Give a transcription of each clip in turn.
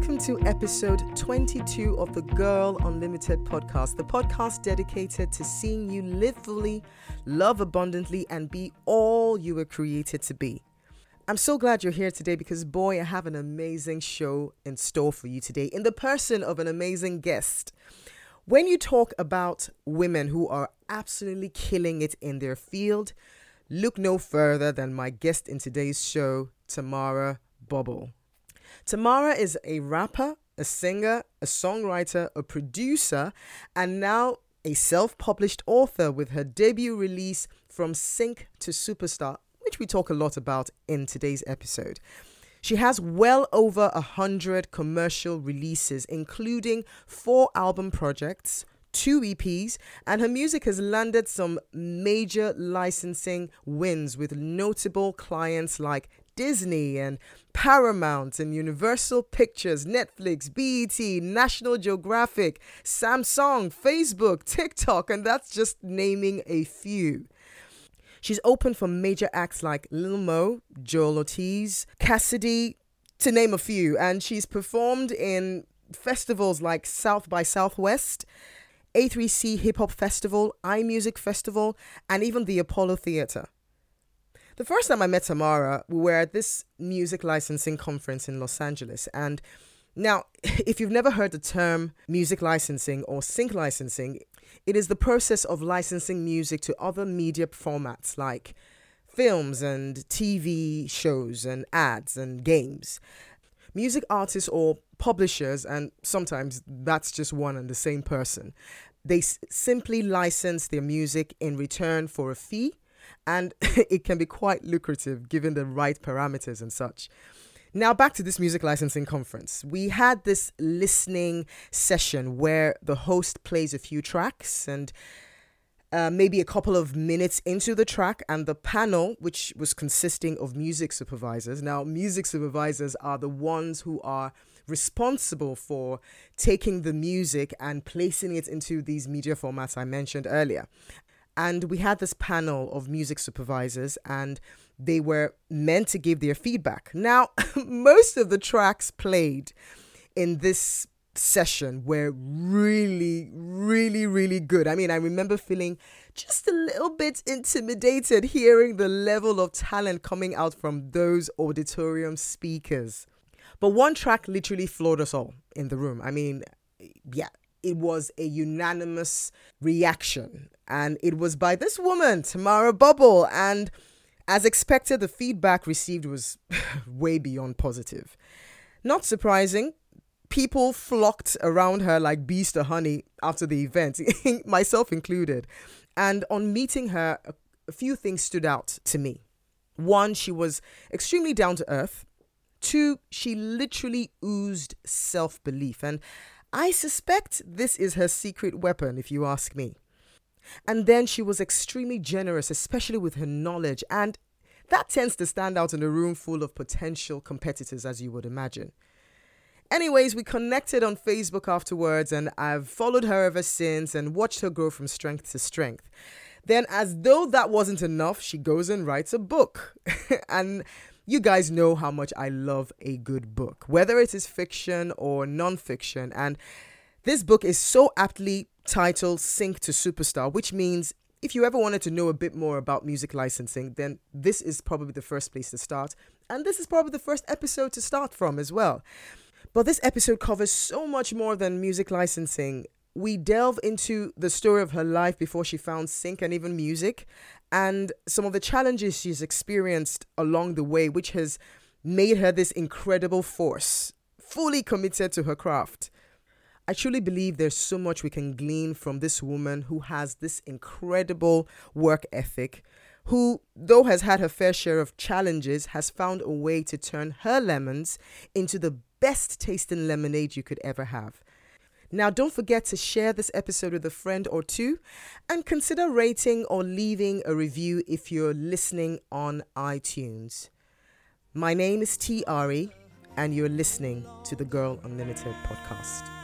welcome to episode 22 of the Girl Unlimited podcast, the podcast dedicated to seeing you live fully, love abundantly, and be all you were created to be. I'm so glad you're here today because, boy, I have an amazing show in store for you today in the person of an amazing guest. When you talk about women who are absolutely killing it in their field, look no further than my guest in today's show, Tamara Bubble. Tamara is a rapper, a singer, a songwriter, a producer, and now a self published author with her debut release From Sync to Superstar, which we talk a lot about in today's episode. She has well over a hundred commercial releases, including four album projects, two EPs, and her music has landed some major licensing wins with notable clients like Disney and Paramount and Universal Pictures, Netflix, BET, National Geographic, Samsung, Facebook, TikTok, and that's just naming a few. She's opened for major acts like Lil Mo, Joell Ortiz, Cassidy, to name a few, and she's performed in festivals like South by Southwest, A3C Hip Hop Festival, iMusic Festival, and even the Apollo Theatre. The first time I met Tamara, we were at this music licensing conference in Los Angeles. And now, if you've never heard the term music licensing or sync licensing, it is the process of licensing music to other media formats like films and TV shows and ads and games. Music artists or publishers, and sometimes that's just one and the same person, they s- simply license their music in return for a fee and it can be quite lucrative given the right parameters and such. Now, back to this music licensing conference. We had this listening session where the host plays a few tracks and uh, maybe a couple of minutes into the track, and the panel, which was consisting of music supervisors. Now, music supervisors are the ones who are responsible for taking the music and placing it into these media formats I mentioned earlier. And we had this panel of music supervisors, and they were meant to give their feedback. Now, most of the tracks played in this session were really, really, really good. I mean, I remember feeling just a little bit intimidated hearing the level of talent coming out from those auditorium speakers. But one track literally floored us all in the room. I mean, yeah, it was a unanimous reaction. And it was by this woman, Tamara Bubble. And as expected, the feedback received was way beyond positive. Not surprising, people flocked around her like bees to honey after the event, myself included. And on meeting her, a, few things stood out to me. One, she was extremely down to earth. Two, she literally oozed self belief. And I suspect this is her secret weapon, if you ask me. And then she was extremely generous, especially with her knowledge. And that tends to stand out in a room full of potential competitors, as you would imagine. Anyways, we connected on Facebook afterwards, and I've followed her ever since and watched her grow from strength to strength. Then, as though that wasn't enough, she goes and writes a book. and you guys know how much I love a good book, whether it is fiction or non-fiction. And this book is so aptly titled Sync to Superstar, which means if you ever wanted to know a bit more about music licensing, then this is probably the first place to start. And this is probably the first episode to start from as well. But this episode covers so much more than music licensing. We delve into the story of her life before she found sync and even music, and some of the challenges she's experienced along the way, which has made her this incredible force, fully committed to her craft. I truly believe there's so much we can glean from this woman who has this incredible work ethic, who, though has had her fair share of challenges, has found a way to turn her lemons into the best tasting lemonade you could ever have. Now, don't forget to share this episode with a friend or two and consider rating or leaving a review if you're listening on iTunes. My name is T. Ari, and you're listening to the Girl Unlimited podcast.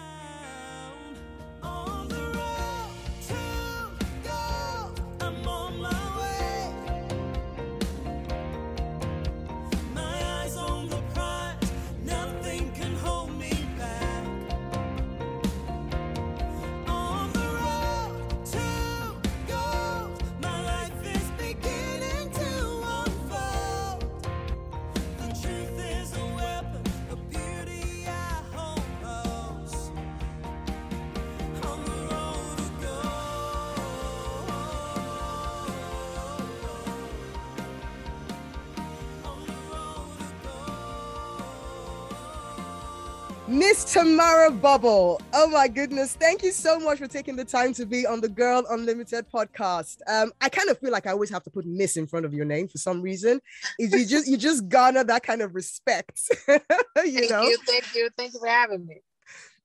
Miss Tamara Bubble. Oh my goodness. Thank you so much for taking the time to be on the Girl Unlimited podcast. Um, I kind of feel like I always have to put Miss in front of your name for some reason. Is you just you just garner that kind of respect. you thank know? you, thank you, thank you for having me.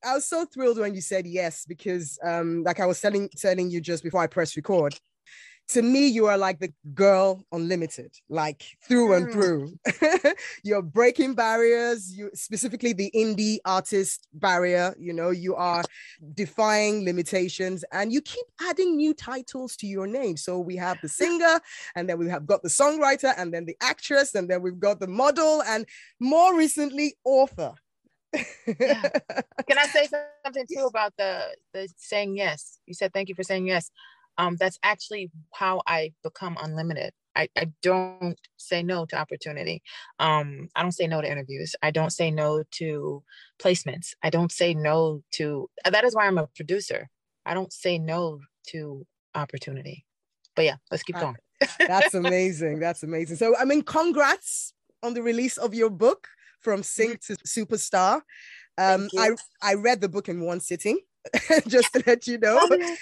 I was so thrilled when you said yes because um, like I was telling telling you just before I press record, to me, you are like the girl unlimited, like through and Mm. through. You're breaking barriers, you specifically the indie artist barrier, you know, you are defying limitations and you keep adding new titles to your name. So we have the singer, and then we have got the songwriter, and then the actress, and then we've got the model, and more recently, author. Yeah. Can I say something too about the the saying yes? You said thank you for saying yes. Um, that's actually how I become unlimited. I, I don't say no to opportunity. Um, I don't say no to interviews. I don't say no to placements. I don't say no to that is why I'm a producer. I don't say no to opportunity. But yeah, let's keep Uh, going. That's amazing. That's amazing. So, I mean, congrats on the release of your book from Sync to Superstar. Um. I I read the book in one sitting, just to let you know. Love it.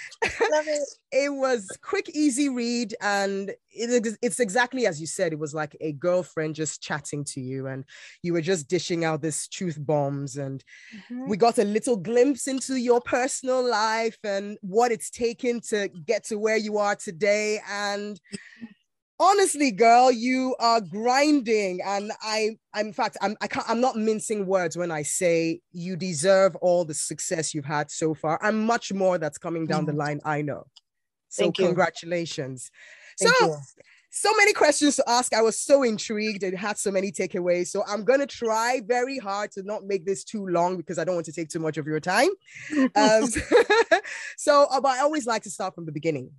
Love it. It was quick, easy read, and it, it's exactly as you said. It was like a girlfriend just chatting to you, and you were just dishing out this truth bombs, and Mhm. we got a little glimpse into your personal life and what it's taken to get to where you are today and honestly girl you are grinding and i I'm, in fact i'm I can't, i'm not mincing words when i say you deserve all the success you've had so far and much more that's coming down the Mhm. line i know so Thank you. congratulations Thank so you. so many questions to ask. I was so intrigued. It had so many takeaways. So I'm going to try very hard to not make this too long because I don't want to take too much of your time. Um, so, uh, but I always like to start from the beginning.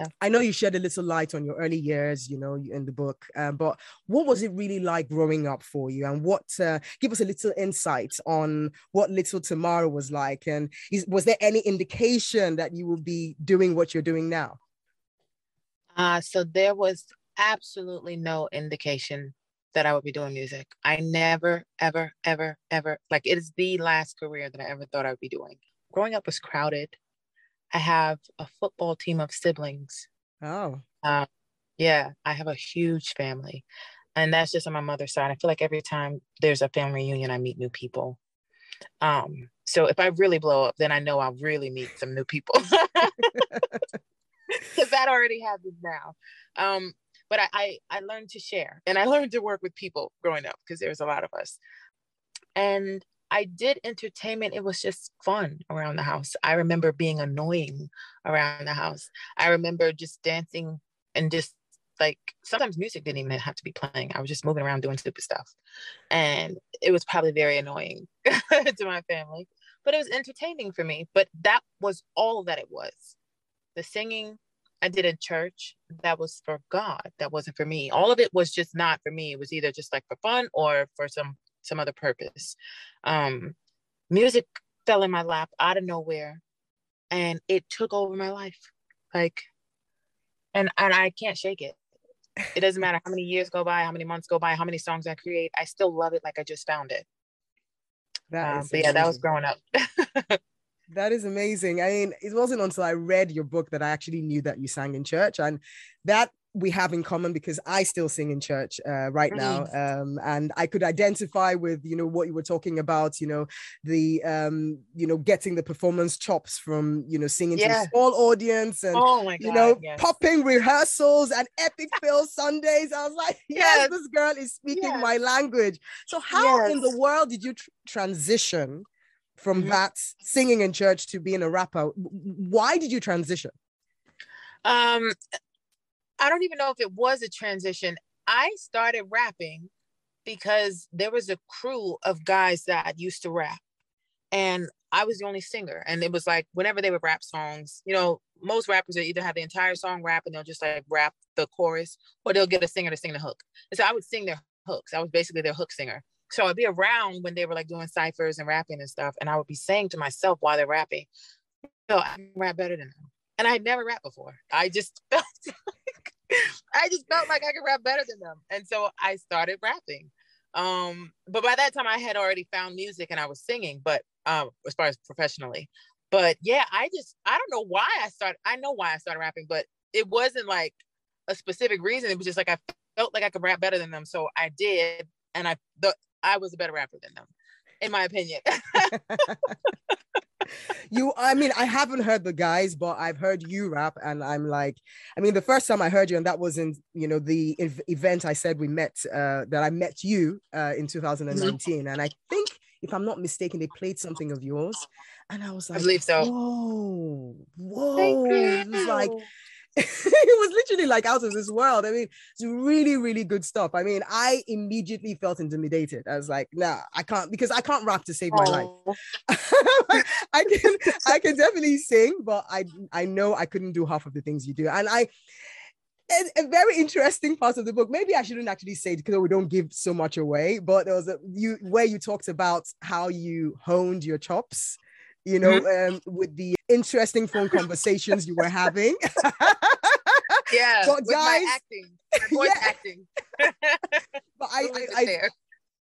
Yeah. I know you shed a little light on your early years, you know, in the book, um, but what was it really like growing up for you? And what, uh, give us a little insight on what little Tamara was like. And is, was there any indication that you will be doing what you're doing now? Uh, so there was absolutely no indication that I would be doing music. I never, ever, ever, ever, like it is the last career that I ever thought I would be doing. Growing up was crowded. I have a football team of siblings. Oh, Uh, yeah, I have a huge family. And that's just on my mother's side. I feel like every time there's a family reunion, I meet new people. Um, so if I really blow up, then I know I'll really meet some new people. because that already happens now. Um, but I, I I learned to share and I learned to work with people growing up because there was a lot of us. And I did entertainment. It was just fun around the house. I remember being annoying around the house. I remember just dancing and just like sometimes music didn't even have to be playing. I was just moving around doing stupid stuff. And it was probably very annoying to my family, but it was entertaining for me. But that was all that it was the singing I did in church, that was for God. That wasn't for me. All of it was just not for me. It was either just like for fun or for some some other purpose. Um, music fell in my lap out of nowhere, and it took over my life. Like, and and I can't shake it. It doesn't matter how many years go by, how many months go by, how many songs I create. I still love it like I just found it. that Um, but yeah, that was growing up. That is amazing. I mean, it wasn't until I read your book that I actually knew that you sang in church, and that we have in common because I still sing in church uh, right now, um, and I could identify with you know what you were talking about. You know, the um, you know getting the performance chops from you know singing to a small audience and. oh god! you know, yes. popping rehearsals and epic fill Sundays. I was like, yes, Yes. this girl is speaking Yes. my language. So, how in the world did you tr- transition from Mhm. that singing in church to being a rapper? Why did you transition? Um, I don't even know if it was a transition. I started rapping because there was a crew of guys that used to rap, and I was the only singer. And it was like whenever they would rap songs, you know, most rappers will either have the entire song rap and they'll just like rap the chorus, or they'll get a singer to sing the hook. And so I would sing their hooks. I was basically their hook singer. So I'd be around when they were like doing ciphers and rapping and stuff, and I would be saying to myself while they're rapping, "Yo, I can rap better than them." And I had never rapped before. I just felt like I just felt like I could rap better than them, and so I started rapping. Um, but by that time I had already found music and I was singing, but um as far as professionally. But yeah, I just I don't know why I started I know why I started rapping, but it wasn't like a specific reason. It was just like I felt like I could rap better than them. So I did, and I the I was a better rapper than them, in my opinion. you i mean i haven't heard the guys but i've heard you rap and i'm like i mean the first time i heard you and that was in you know the ev- event i said we met uh that i met you uh in 2019 and i think if i'm not mistaken they played something of yours and i was like, I believe so. whoa whoa Thank it was like. it was literally like out of this world. I mean, it's really, really good stuff. I mean, I immediately felt intimidated. I was like, nah, I can't because I can't rap to save my life. I can I can definitely sing, but I I know I couldn't do half of the things you do. And I a, a very interesting part of the book. Maybe I shouldn't actually say it because we don't give so much away, but there was a you where you talked about how you honed your chops, you know, um, with the interesting phone conversations you were having. yeah, But with my guys- acting, my voice Yeah. acting. but I, We'll leave it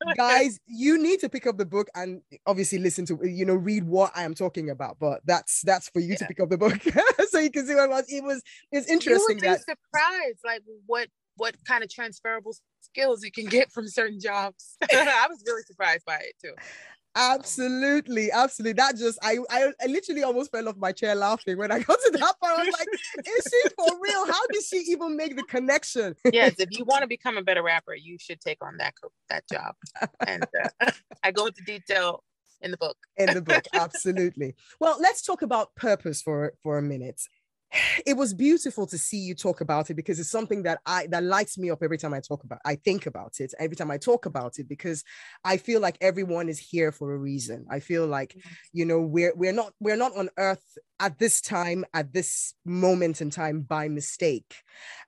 I, I guys, you need to pick up the book and obviously listen to you know read what I am talking about. But that's that's for you to pick up the book so you can see what it was. It was it's you interesting would be that surprised, like what what kind of transferable skills you can get from certain jobs. I was really surprised by it too. Absolutely, absolutely. That just I, I I literally almost fell off my chair laughing when I got to that part. I was like, is she for real? How did she even make the connection? Yes, if you want to become a better rapper, you should take on that that job. And uh, I go into detail in the book. in the book absolutely well let's talk about purpose for for a minute it was beautiful to see you talk about it because it's something that i that lights me up every time i talk about i think about it every time i talk about it because i feel like everyone is here for a reason. I feel like you know we're we're not we're not on earth at this time at this moment in time by mistake.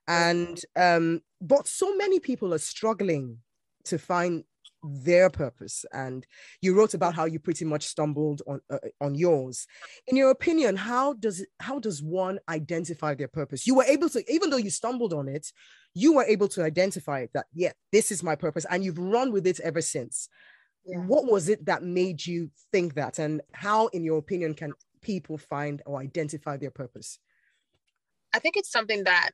And um but so many people are struggling to find their purpose and you wrote about how you pretty much stumbled on uh, on yours. In your opinion how does how does one identify their purpose? You were able to even though you stumbled on it you were able to identify it that yeah this is my purpose and you've run with it ever since. Yeah. what was it that made you think that and how in your opinion can people find or identify their purpose? I think it's something that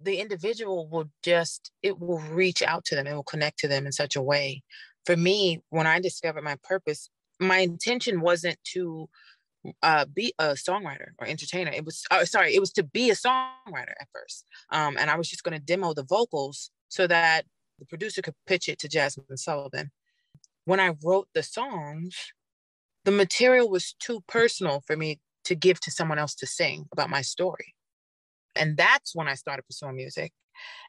the individual will just it will reach out to them it will connect to them in such a way. For me when i discovered my purpose my intention wasn't to uh, be a songwriter or entertainer. It was uh, sorry it was to be a songwriter at first. Um, and i was just going to demo the vocals so that the producer could pitch it to Jazmine Sullivan. When i wrote the songs the material was too personal for me to give to someone else to sing about my story and that's when I started pursuing music.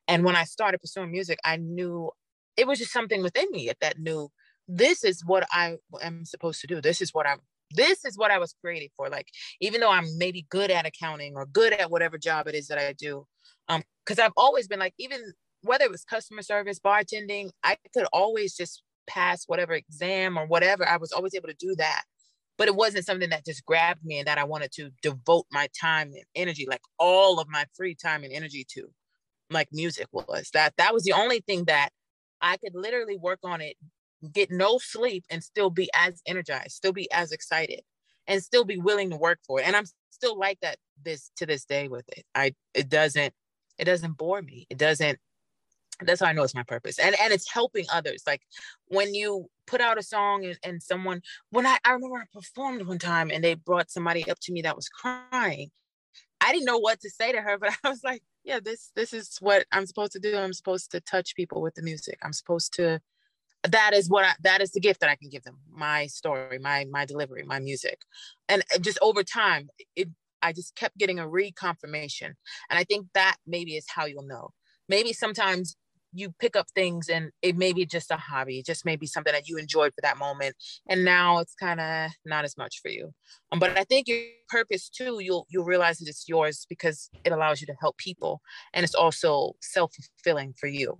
And when I started pursuing music, I knew it was just something within me that knew this is what I am supposed to do. This is what I'm this is what I was created for. Like, even though I'm maybe good at accounting or good at whatever job it is that I do, um, because I've always been like, even whether it was customer service, bartending, I could always just pass whatever exam or whatever. I was always able to do that but it wasn't something that just grabbed me and that I wanted to devote my time and energy, like all of my free time and energy to, like music was. That that was the only thing that I could literally work on it, get no sleep, and still be as energized, still be as excited, and still be willing to work for it. And I'm still like that this to this day with it. I it doesn't it doesn't bore me. It doesn't that's how I know it's my purpose. And and it's helping others. Like when you put out a song and, and someone when I, I remember I performed one time and they brought somebody up to me that was crying. I didn't know what to say to her, but I was like, yeah, this this is what I'm supposed to do. I'm supposed to touch people with the music. I'm supposed to that is what I that is the gift that I can give them. My story, my my delivery, my music. And uh, just over time, it I just kept getting a reconfirmation. And I think that maybe is how you'll know. Maybe sometimes you pick up things and it may be just a hobby, just maybe something that you enjoyed for that moment. And now it's kind of not as much for you. Um, but I think your purpose too, you'll you'll realize that it's yours because it allows you to help people. And it's also self-fulfilling for you.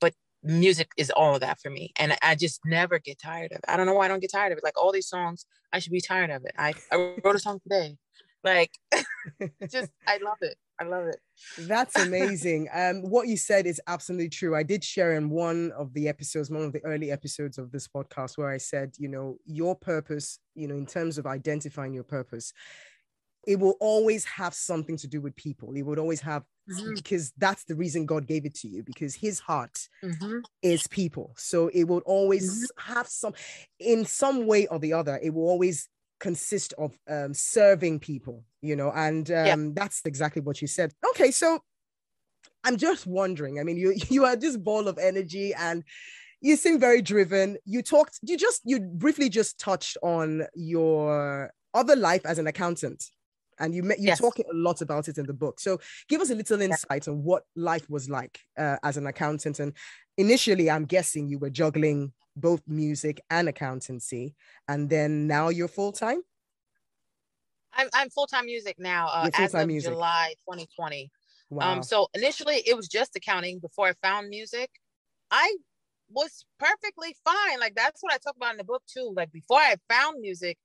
But music is all of that for me. And I just never get tired of it. I don't know why I don't get tired of it. Like all these songs, I should be tired of it. I, I wrote a song today. Like just I love it. I love it. That's amazing. um, what you said is absolutely true. I did share in one of the episodes, one of the early episodes of this podcast, where I said, you know, your purpose, you know, in terms of identifying your purpose, it will always have something to do with people. It would always have Mhm. because that's the reason God gave it to you because his heart Mhm. is people. So it will always Mm-hmm. have some, in some way or the other, it will always consist of um, serving people, you know, and um, Yeah. that's exactly what you said. Okay, so I'm just wondering. I mean, you you are this ball of energy and you seem very driven. You talked, you just you briefly just touched on your other life as an accountant. And you you Yes. talk a lot about it in the book. So give us a little insight on what life was like uh, as an accountant. And initially, I'm guessing you were juggling both music and accountancy, and then now you're full time. I'm I'm full time music now. Uh, as of music. July 2020. Wow. Um, so initially it was just accounting before I found music. I was perfectly fine. Like that's what I talk about in the book too. Like before I found music,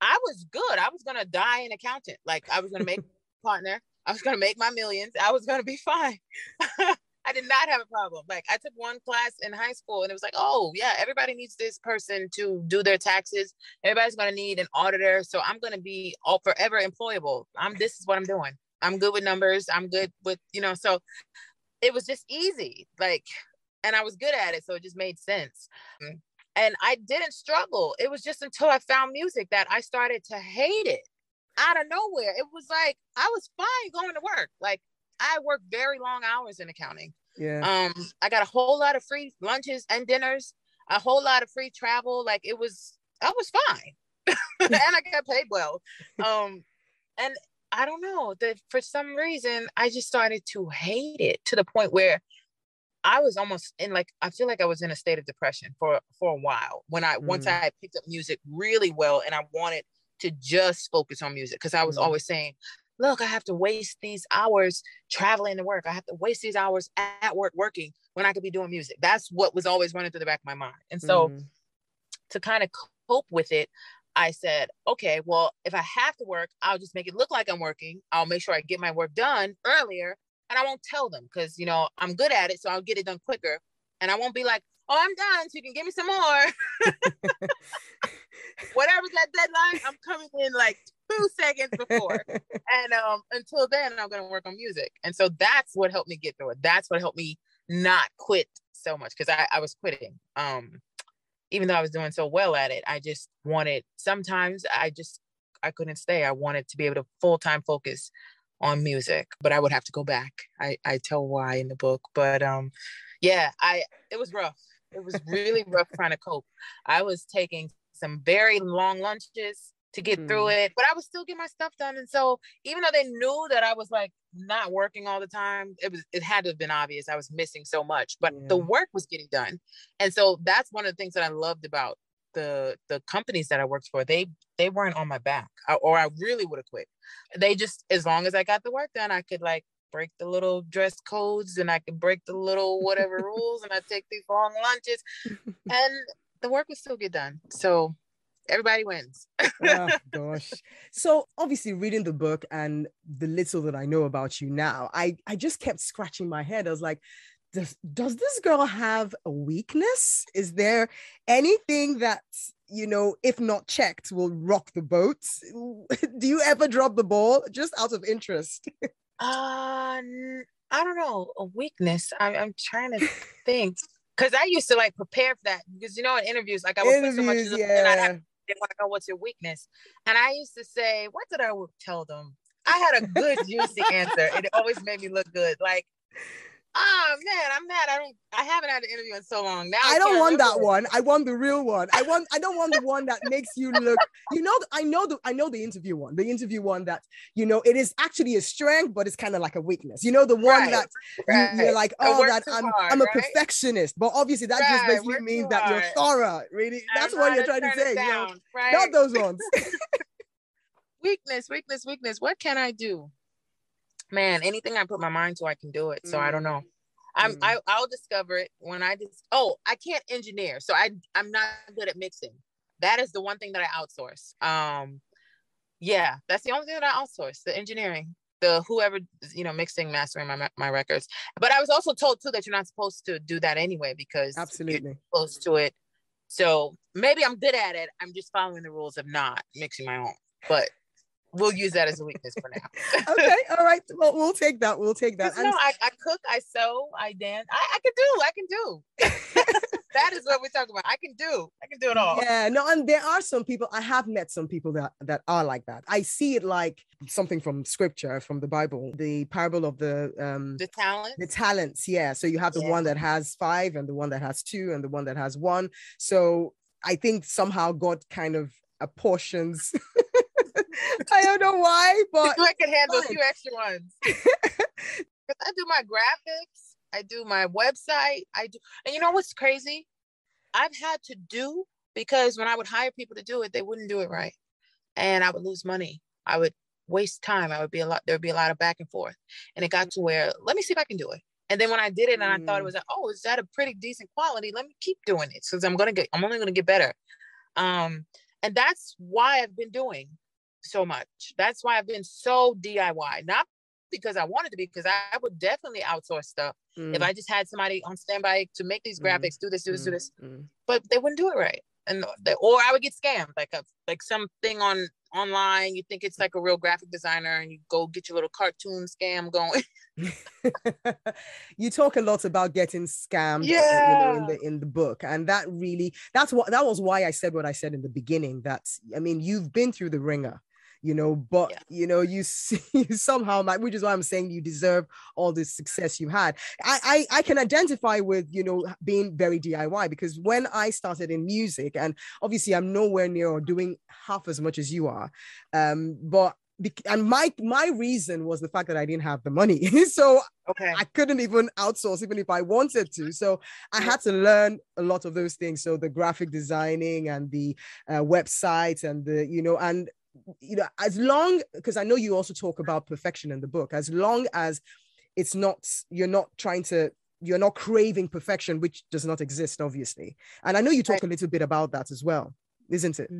I was good. I was gonna die an accountant. Like I was gonna make partner. I was gonna make my millions. I was gonna be fine. I did not have a problem. Like I took one class in high school and it was like, oh yeah, everybody needs this person to do their taxes. Everybody's gonna need an auditor. So I'm gonna be all forever employable. I'm this is what I'm doing. I'm good with numbers. I'm good with, you know, so it was just easy. Like, and I was good at it. So it just made sense. Mm. And I didn't struggle. It was just until I found music that I started to hate it out of nowhere. It was like I was fine going to work. Like I worked very long hours in accounting. yeah. Um, I got a whole lot of free lunches and dinners, a whole lot of free travel. Like it was, I was fine, and I got paid well. Um, and I don't know that for some reason I just started to hate it to the point where I was almost in like I feel like I was in a state of depression for for a while when I once Mm. I picked up music really well and I wanted to just focus on music because I was Mm. always saying, look, I have to waste these hours traveling to work. I have to waste these hours at work working when I could be doing music. That's what was always running through the back of my mind. And so Mm. to kind of cope with it, I said, okay, well, if I have to work, I'll just make it look like I'm working. I'll make sure I get my work done earlier and I won't tell them because, you know, I'm good at it. So I'll get it done quicker. And I won't be like, oh, I'm done. So you can give me some more. Whatever's that deadline, I'm coming in like two seconds before. and um, until then, I'm going to work on music. And so that's what helped me get through it. That's what helped me not quit so much because I, I was quitting. Um, even though I was doing so well at it, I just wanted sometimes I just I couldn't stay. I wanted to be able to full time focus on music, but I would have to go back. I I tell why in the book, but um, yeah, I it was rough. It was really rough trying to cope. I was taking some very long lunches to get through hmm. it, but I would still get my stuff done. And so even though they knew that I was like not working all the time, it was it had to have been obvious I was missing so much, but the hmm. work was getting done. And so that's one of the things that I loved about the the companies that I worked for. They they weren't on my back, I- or I really would have quit. They just as long as I got the work done, I could like break the little dress codes and I could break the little whatever rules and I take these long lunches and the work would still get done. So everybody wins. oh gosh. So obviously reading the book and the little that i know about you now i i just kept scratching my head. I was like does, does this girl have a weakness? Is there anything that you know if not checked will rock the boat? Do you ever drop the ball? Just out of interest. Uh, I don't know, a weakness. I'm, I'm trying to think. Because I used to like prepare for that. Because you know in interviews like I would put so much interviews it and I'd have yeah they want to know what's your weakness. And I used to say, what did I tell them? I had a good juicy answer. It always made me look good. Like, oh man, I'm mad. I don't I haven't had an interview in so long. Now I don't can't want that one. I want the real one. I want. I don't want the one that makes you look. You know. I know the. I know the interview one. The interview one that you know it is actually a strength, but it's kind of like a weakness. You know the one Right, that you, Right. you're like, oh, that I'm. hard, I'm a right? perfectionist, but obviously that just basically means that you're thorough. Really, I that's what you're trying to say. You know, not those ones. weakness, weakness, weakness. What can I do? Man, anything I put my mind to, I can do it. So I don't know. I'm Mm. I, I'll discover it when I just oh, I can't engineer. So I I'm not good at mixing. That is the one thing that I outsource. Um yeah, that's the only thing that I outsource, the engineering. the whoever you know mixing mastering my my records but i was also told too that you're not supposed to do that anyway because Absolutely. close to it so maybe i'm good at it i'm just following the rules of not mixing my own but we'll use that as a weakness for now okay, all right. Well, we'll take that. We'll take that. no, I, I cook i sew i dance i, I can do i can do that is what we're talking about i can do i can do it all Yeah, no, and there are some people I have met some people that that are like that. I see it like something from scripture, from the Bible, the parable of the um the talent the talents. Yeah, so you have the Yeah. one that has five, and the one that has two, and the one that has one. So I think somehow God kind of apportions. I don't know why, but I can handle a few extra ones. I do my graphics, I do my website, I do, and you know what's crazy? I've had to do because when I would hire people to do it, they wouldn't do it right, and I would lose money. I would waste time. I would be a lot. There would be a lot of back and forth, and it got to where let me see if I can do it. And then when I did it, and I thought it Mm. was like, oh, is that a pretty decent quality? Let me keep doing it because I'm gonna get. I'm only gonna get better. Um, and that's why I've been doing so much. That's why I've been so DIY, not because I wanted to be, because I would definitely outsource stuff if Mm, I just had somebody on standby to make these Mm, graphics, do this, do this, do mm, this, mm. but they wouldn't do it right. And they, or I would get scammed, like a like something on online. You think it's like a real graphic designer, and you go get your little cartoon scam going. you talk a lot about getting scammed yeah. you know, in the in the book and that really that's what that was why i said what i said in the beginning that's i mean you've been through the ringer you know but Yeah. you know you see you somehow might which is why i'm saying you deserve all the success you had I, I i can identify with you know being very diy because when i started in music and obviously i'm nowhere near or doing half as much as you are um but and my my reason was the fact that I didn't have the money, so Okay. I couldn't even outsource even if I wanted to. So I had to learn a lot of those things. So the graphic designing and the uh, website and the you know and you know as long because I know you also talk about perfection in the book. As long as it's not you're not trying to you're not craving perfection, which does not exist, obviously. And I know you talk a little bit about that as well, isn't it?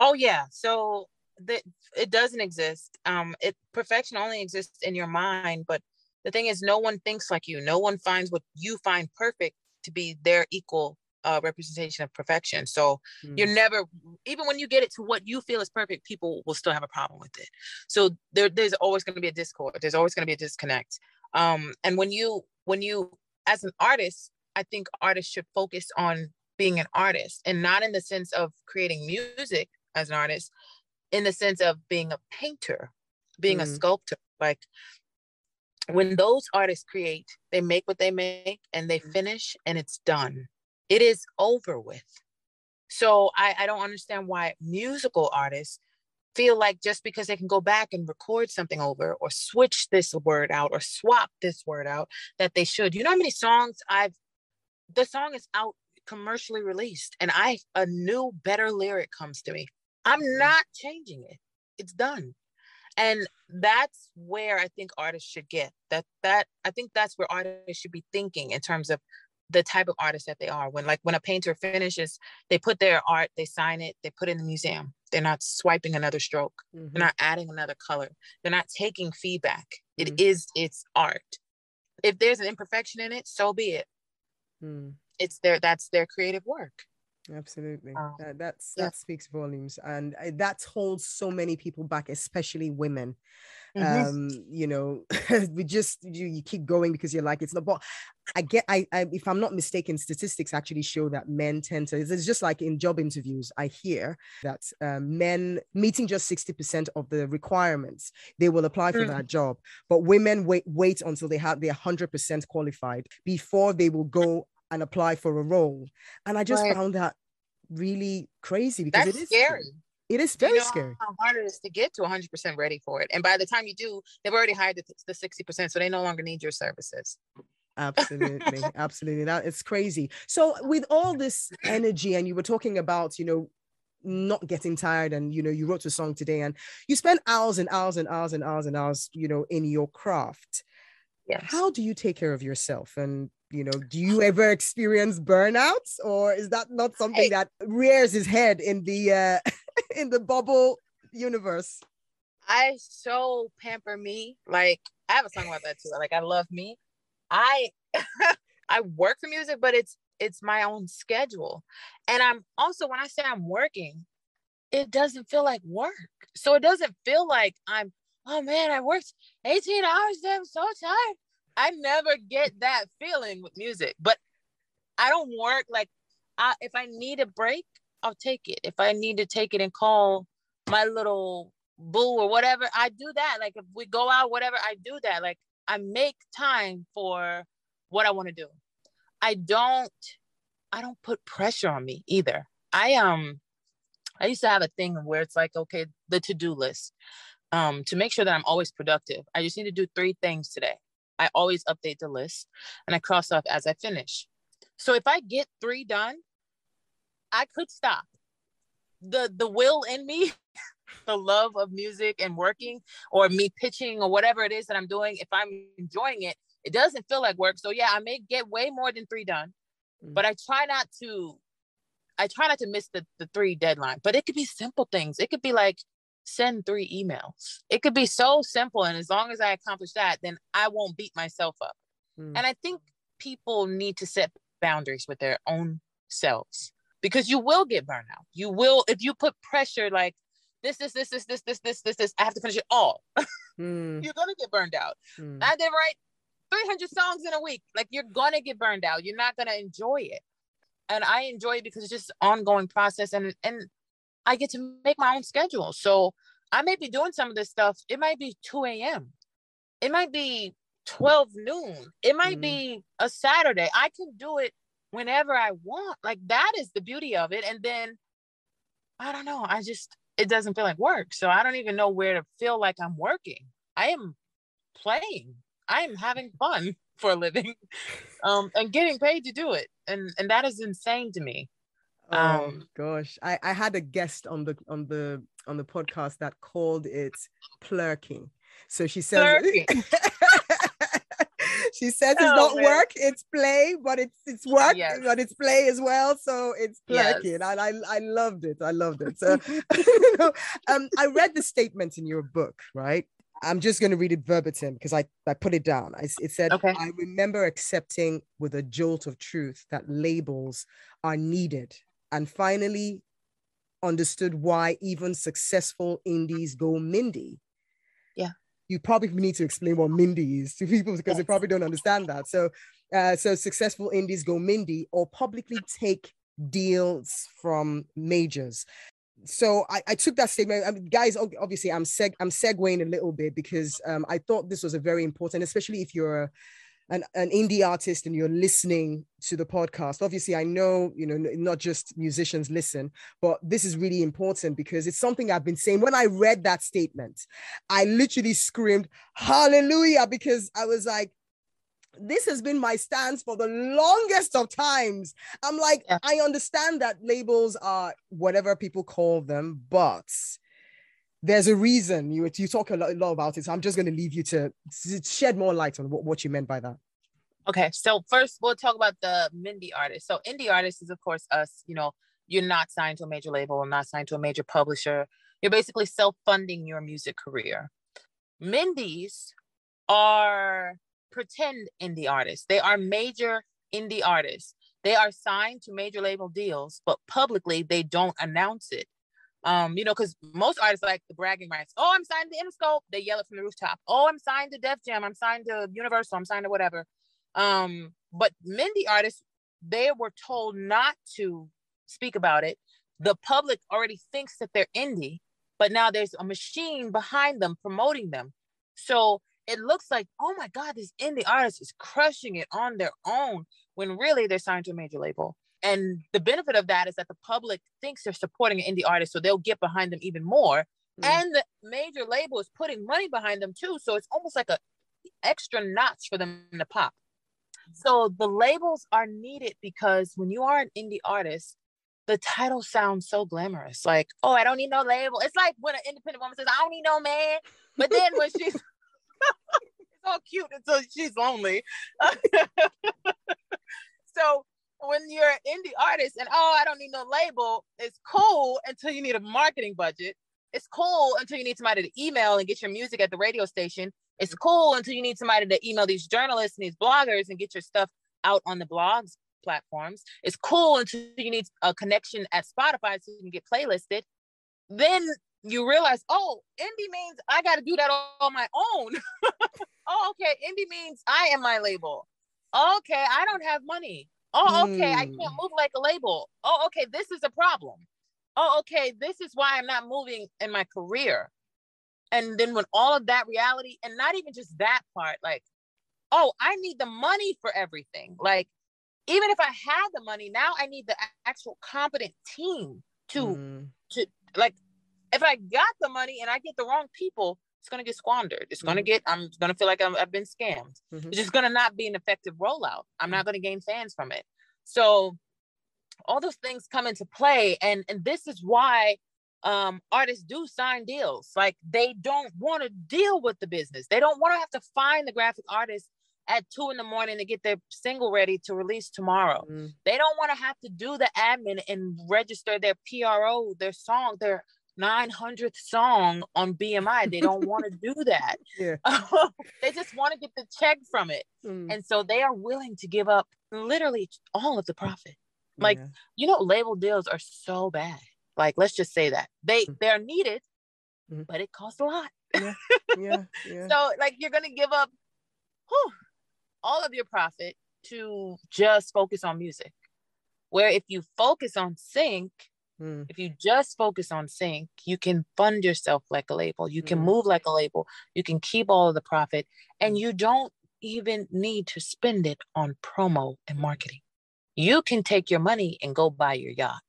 Oh yeah. So that it doesn't exist. Um, it perfection only exists in your mind, but the thing is, no one thinks like you. No one finds what you find perfect to be their equal uh, representation of perfection. So Mm. you're never, even when you get it to what you feel is perfect, people will still have a problem with it. So there, there's always going to be a discord. There's always going to be a disconnect. Um, and when you, when you, as an artist, I think artists should focus on being an artist and not in the sense of creating music as an artist, in the sense of being a painter, being a Mm. sculptor. Like when those artists create, they make what they make and they Mm. finish and it's done. It is over with. So I, I don't understand why musical artists feel like just because they can go back and record something over or switch this word out or swap this word out that they should. You know how many songs I've the song is out commercially released and I a new better lyric comes to me. I'm not changing it. It's done. And that's where I think artists should get. That that I think that's where artists should be thinking in terms of the type of artist that they are. When like when a painter finishes, they put their art, they sign it, they put it in the museum. They're not swiping another stroke. Mhm. They're not adding another color. They're not taking feedback. It Mm. is its art. If there's an imperfection in it, so be it. Mm. It's their that's their creative work. Absolutely. Oh, That, that's yeah. that speaks volumes, and uh, that holds so many people back, especially women. Mhm. Um, you know, we just you, you keep going because you're like it's not. But I get, I, I if I'm not mistaken, statistics actually show that men tend to. It's just like in job interviews, I hear that um, men meeting just sixty percent of the requirements, they will apply for Mm. that job. But women wait wait until they have they're hundred percent qualified before they will go and apply for a role. And I just Right. found that really crazy because That's it is scary. It is Do you very know scary. How hard it is to get to 100% ready for it. And by the time you do, they've already hired the, the 60%, so they no longer need your services. Absolutely, absolutely. That it's crazy. So with all this energy, and you were talking about, you know, not getting tired, and you know, you wrote a song today, and you spent hours and hours and hours and hours and hours, you know, in your craft. Yes. How do you take care of yourself? And you know, do you ever experience burnouts, or is that not something Hey. that rears his head in the uh in the bubble universe? I so pamper me. Like I have a song about that too. Like I love me. I I work for music, but it's it's my own schedule. And I'm also when I say I'm working, it doesn't feel like work. So it doesn't feel like I'm, oh man, I worked 18 hours today. I'm so tired. I never get that feeling with music, but I don't work like I, if I need a break, I'll take it. If I need to take it and call my little boo or whatever, I do that. Like if we go out, whatever, I do that. Like I make time for what I want to do. I don't I don't put pressure on me either. I um I used to have a thing where it's like, okay, the to-do list. Um, to make sure that I'm always productive. I just need to do three things today. I always update the list and I cross off as I finish. So if I get three done, I could stop. The the will in me, the love of music and working or me pitching or whatever it is that I'm doing, if I'm enjoying it, it doesn't feel like work. So yeah, I may get way more than three done, Mm. but I try not to I try not to miss the, the three deadline, but it could be simple things. It could be like send three emails. It could be so simple. And as long as I accomplish that, then I won't beat myself up. Mm. And I think people need to set boundaries with their own selves because you will get burnout. You will, if you put pressure like this, this, this, this, this, this, this, this, this, I have to finish it all. Mm, You're gonna get burned out. mm. I did write 300 songs in a week. Like you're gonna get burned out. You're not gonna enjoy it. And I enjoy it because it's just ongoing process and and I get to make my own schedule. So I may be doing some of this stuff. It might be 2 a.m. It might be 12 noon. It might Mhm. be a Saturday. I can do it whenever I want. Like that is the beauty of it. And then I don't know. I just it doesn't feel like work. So I don't even know where to feel like I'm working. I am playing. I am having fun for a living. Um and getting paid to do it. And and that is insane to me. Oh Um, gosh, I, I had a guest on the on the on the podcast that called it plurking. So she says. she says it's Oh, not man. work, it's play, but it's it's work, Yes. but it's play as well. So it's Yes. plurking. And I I loved it. I loved it. So you know, um, I read the statement in your book, right? I'm just going to read it verbatim because I, I put it down. I, it said, Okay. I remember accepting with a jolt of truth that labels are needed and finally understood why even successful indies go Mindy. Yeah. You probably need to explain what Mindy is to people because they probably don't understand that. So, uh, so successful indies go Mindy or publicly take deals from majors. So I, I took that statement. I mean, guys, obviously, I'm seg- I'm segueing a little bit because um, I thought this was a very important, especially if you're a, an, an indie artist and you're listening to the podcast. Obviously, I know you know not just musicians listen, but this is really important because it's something I've been saying. When I read that statement, I literally screamed hallelujah because I was like, this has been my stance for the longest of times. I'm like, Yeah. I understand that labels are whatever people call them, but there's a reason you you talk a lot, a lot about it. So I'm just going to leave you to s- shed more light on what, what you meant by that. Okay, so first we'll talk about the Mindy artist. So indie artist is of course us, you know, you're not signed to a major label, not signed to a major publisher. You're basically self-funding your music career. Mindies are pretend indie artists. They are major indie artists. They are signed to major label deals, but publicly they don't announce it. Um, you know, because most artists like the bragging rights. Oh, I'm signed to Interscope. They yell it from the rooftop. Oh, I'm signed to Def Jam. I'm signed to Universal. I'm signed to whatever. Um, but Mindy artists, they were told not to speak about it. The public already thinks that they're indie, but now there's a machine behind them promoting them. So it looks like, oh my God, this indie artist is crushing it on their own when really they're signed to a major label. And the benefit of that is that the public thinks they're supporting an indie artist, so they'll get behind them even more. Mm. And the major label is putting money behind them too. So it's almost like a extra notch for them to pop. So the labels are needed because when you are an indie artist, the title sounds so glamorous. Like, oh, I don't need no label. It's like when an independent woman says, I don't need no man. But then when she's it's all cute until she's lonely. so when you're an indie artist and oh, I don't need no label, it's cool until you need a marketing budget. it's cool until you need somebody to email and get your music at the radio station. It's mm-hmm. cool until you need somebody to email these journalists and these bloggers and get your stuff out on the blogs platforms. It's cool until you need a connection at Spotify so you can get playlisted. Then you realize, oh, indie means I got to do that on my own. oh, okay. Indie means I am my label. Okay, I don't have money. Oh, okay. I can't Hmm. move like a label. Oh, okay. This is a problem. Oh, okay. This is why I'm not moving in my career. And then when all of that reality, and not even just that part, like, oh, I need the money for everything. Like, even if I had the money, now I need the actual competent team to Mm, like if I got the money and I get the wrong people, it's gonna get squandered. It's gonna Mhm. get. I'm gonna feel like I'm, I've been scammed. mhm. It's just gonna not be an effective rollout. I'm not gonna gain fans from it. So all those things come into play, and and this is why um artists do sign deals. Like they don't want to deal with the business. They don't want to have to find the graphic artist at two in the morning to get their single ready to release tomorrow Mm, they don't want to have to do the admin and register their PRO, their song, their 900th song on BMI. They don't want to do that. Yeah. they just want to get the check from it. mm, And so they are willing to give up literally all of the profit. like, yeah. You know, label deals are so bad. Like, let's just say that they Mm. they're needed, Mhm. but it costs a lot. yeah, yeah. So like you're gonna give up whew, all of your profit to just focus on music. Where if you focus on sync, Mm, if you just focus on sync, you can fund yourself like a label. You can Mhm. move like a label. You can keep all of the profit, and you don't even need to spend it on promo and marketing. You can take your money and go buy your yacht.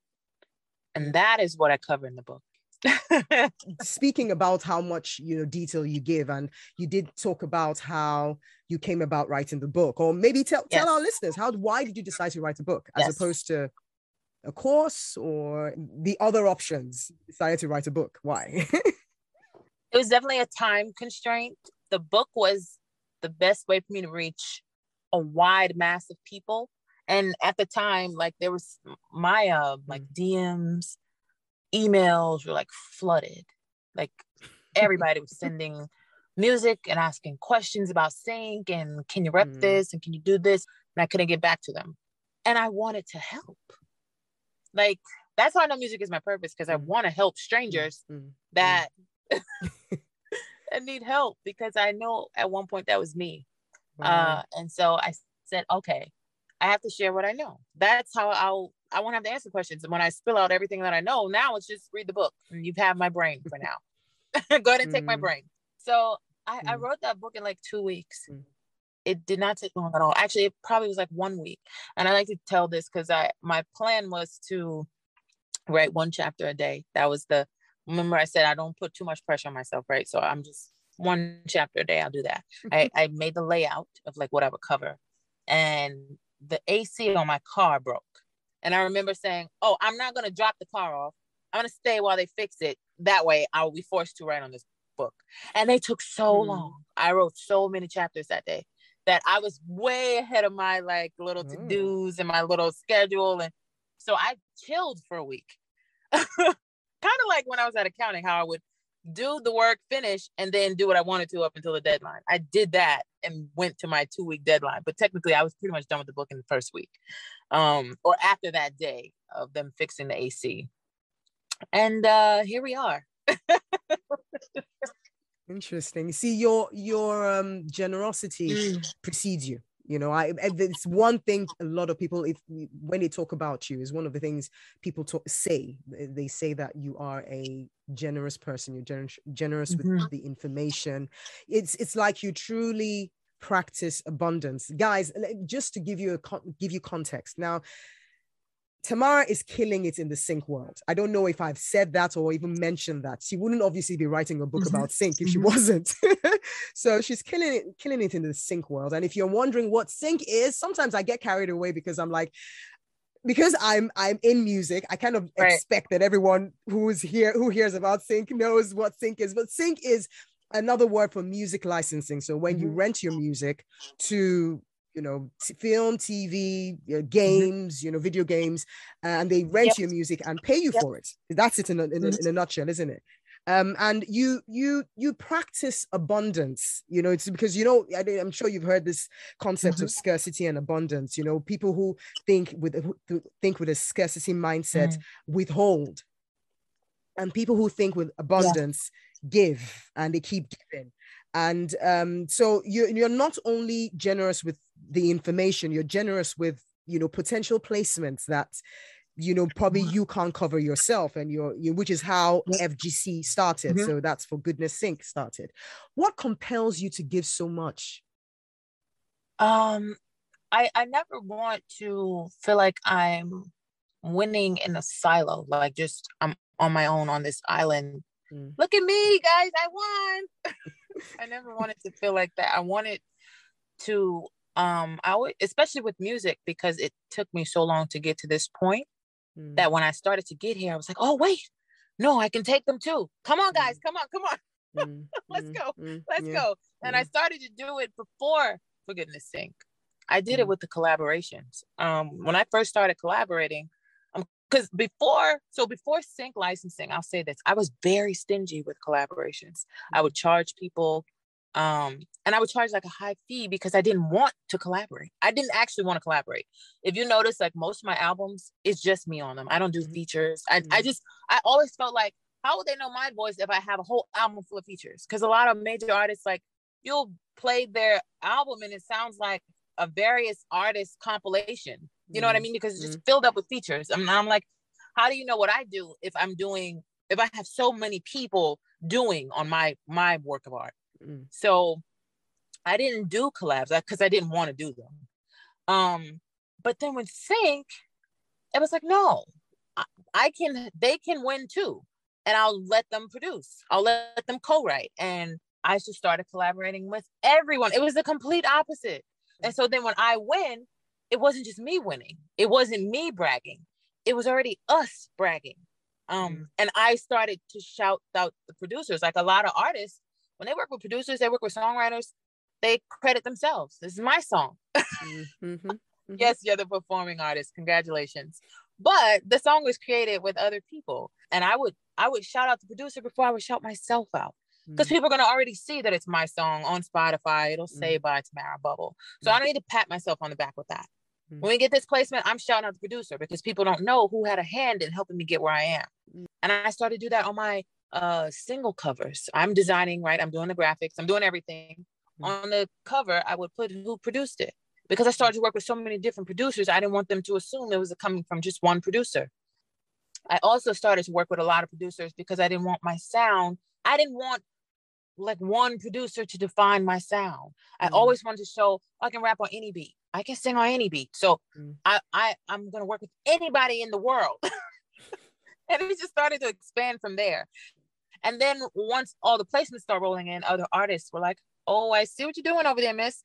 And that is what I cover in the book. speaking about how much you know detail you give and you did talk about how you came about writing the book or maybe tell tell our listeners how why did you decide to write a book as Yes. opposed to a course or the other options decided to write a book why it was definitely a time constraint. The book was the best way for me to reach a wide mass of people. And at the time, like there was my uh like DMs, emails were like flooded. Like everybody was sending music and asking questions about sync and can you rep Mm. this and can you do this? And I couldn't get back to them. And I wanted to help. Like that's how I know music is my purpose because I Mm. want to help strangers Mm, that that need help because I know at one point that was me. wow. Uh, and so I said, okay, I have to share what I know. That's how I'll I won't have to answer questions. And when I spill out everything that I know, now it's just read the book and you've had my brain for now. Go ahead and take my Mm. brain. So I, I Mm. wrote that book in like two weeks. Mm. It did not take long at all. Actually, it probably was like one week. And I like to tell this because I my plan was to write one chapter a day. That was the remember I said I don't put too much pressure on myself, right? So I'm just one chapter a day. I'll do that. I, I made the layout of like what I would cover, and the AC on my car broke. And I remember saying, "Oh, I'm not gonna drop the car off. I'm gonna stay while they fix it. That way, I will be forced to write on this book." And they took so Hmm. long. I wrote so many chapters that day that I was way ahead of my like little Oh. to dos and my little schedule, and so I chilled for a week. kind of like when I was at accounting, how I would do the work, finish, and then do what I wanted to up until the deadline. I did that and went to my two week deadline, but technically I was pretty much done with the book in the first week, um, or after that day of them fixing the AC. And uh, here we are. Interesting. See, your your um generosity precedes you. You know, I it's one thing a lot of people, if when they talk about you, is one of the things people talk, say. They- say that you are a generous person. You're generous, generous with Mhm. the information. It's it's like you truly practice abundance, guys. Just to give you a give you context now. Tamara is killing it in the sync world. I don't know if I've said that or even mentioned that. She wouldn't obviously be writing a book Mhm. about sync if she Mhm. wasn't. so she's killing it, killing it in the sync world. And if you're wondering what sync is, sometimes I get carried away because I'm like, because I'm I'm in music, I kind of Right. expect that everyone who's here who hears about sync knows what sync is. But sync is another word for music licensing. So when you Mhm. rent your music to you know t- film tv uh, games you know video games and they rent Yep. your music and pay you Yep. for it that's it in a, in, a, Mhm. in a nutshell isn't it um, and you you you practice abundance you know it's because you know I, am sure you've heard this concept of Mhm. scarcity and abundance you know people who think with who think with a scarcity mindset Mm. withhold and people who think with abundance give and they keep giving and um, so you, you're not only generous with the information you're generous with you know potential placements that you know probably you can't cover yourself and you're you, which is how FGS started Mhm. so that's for goodness sake started what compels you to give so much Um, I I never want to feel like I'm winning in a silo, like just I'm on my own on this island. Mm. Look at me, guys, I won. I never wanted to feel like that. I wanted to um I would especially with music because it took me so long to get to this point Mm, that when I started to get here, I was like, oh wait, no, I can take them too. Come on, guys, come on, come on. mm, let's mm, go, mm, let's go. And I started to do it before, for goodness sake. I did it Mm. with the collaborations. Um, when I first started collaborating, because before, so before sync licensing, I'll say this: I was very stingy with collaborations. I would charge people, um, and I would charge like a high fee because I didn't want to collaborate. I didn't actually want to collaborate. If you notice, like most of my albums, it's just me on them. I don't do Mhm. features. I, I Mhm. just, I always felt like, how would they know my voice if I have a whole album full of features? Because a lot of major artists, like you'll play their album and it sounds like a various artist compilation. You know what I Mm, mean? Because it's just filled up with features. I'm, I'm like, how do you know what I do if I'm doing if I have so many people doing on my my work of art? Mm, So I didn't do collabs because I didn't want to do them. Um, but then with Sync, it was like, no, I, I can, they can win too. And I'll let them produce, I'll let them co write. And I just started collaborating with everyone. It was the complete opposite. And so then when I win, it wasn't just me winning, it wasn't me bragging, it was already us bragging. Um, Mm. and I started to shout out the producers. Like a lot of artists, when they work with producers, they work with songwriters, they credit themselves. This is my song. mm, mhm, mhm. Yes, you're the performing artist. Congratulations. But the song was created with other people. And I would I would shout out the producer before I would shout myself out. Because Mm, people are gonna already see that it's my song on Spotify. It'll say by Tamara Bubble. So I don't need to pat myself on the back with that. Mm. When we get this placement, I'm shouting out the producer because people don't know who had a hand in helping me get where I am. Mm. And I started to do that on my uh single covers. I'm designing, right? I'm doing the graphics, I'm doing everything. Mm. On the cover, I would put who produced it. Because I started to work with so many different producers, I didn't want them to assume it was coming from just one producer. I also started to work with a lot of producers because I didn't want my sound. I didn't want like one producer to define my sound. I Mm. always wanted to show I can rap on any beat. I can sing on any beat. So Mm. I, I I'm gonna work with anybody in the world. and it just started to expand from there. And then once all the placements start rolling in, other artists were like, "Oh, I see what you're doing over there, Miss.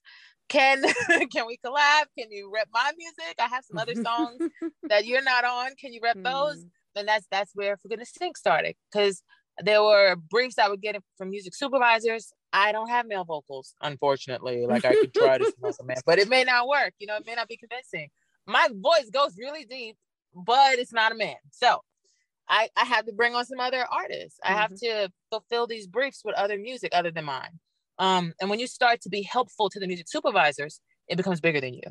Can can we collab? Can you rep my music? I have some other songs that you're not on. Can you rep those?" And that's that's where For Goodness Sake started because there were briefs I would get from music supervisors. I don't have male vocals, unfortunately. Like I could try to a man, but it may not work. You know, it may not be convincing. My voice goes really deep, but it's not a man. So I I have to bring on some other artists. I have to fulfill these briefs with other music other than mine. Um, and when you start to be helpful to the music supervisors, it becomes bigger than you.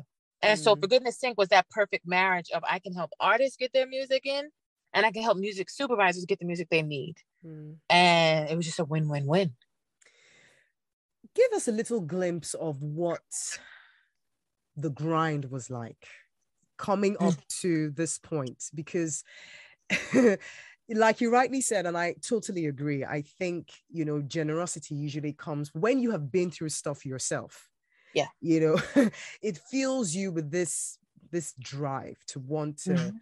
And so, Mm. for goodness sake, was that perfect marriage of I can help artists get their music in, and I can help music supervisors get the music they need. mm. And it was just a win win win. Give us a little glimpse of what the grind was like coming up to this point, because like you rightly said, and I totally agree. I think, you know, generosity usually comes when you have been through stuff yourself. Yeah. You know, it fills you with this this drive to want to Mhm.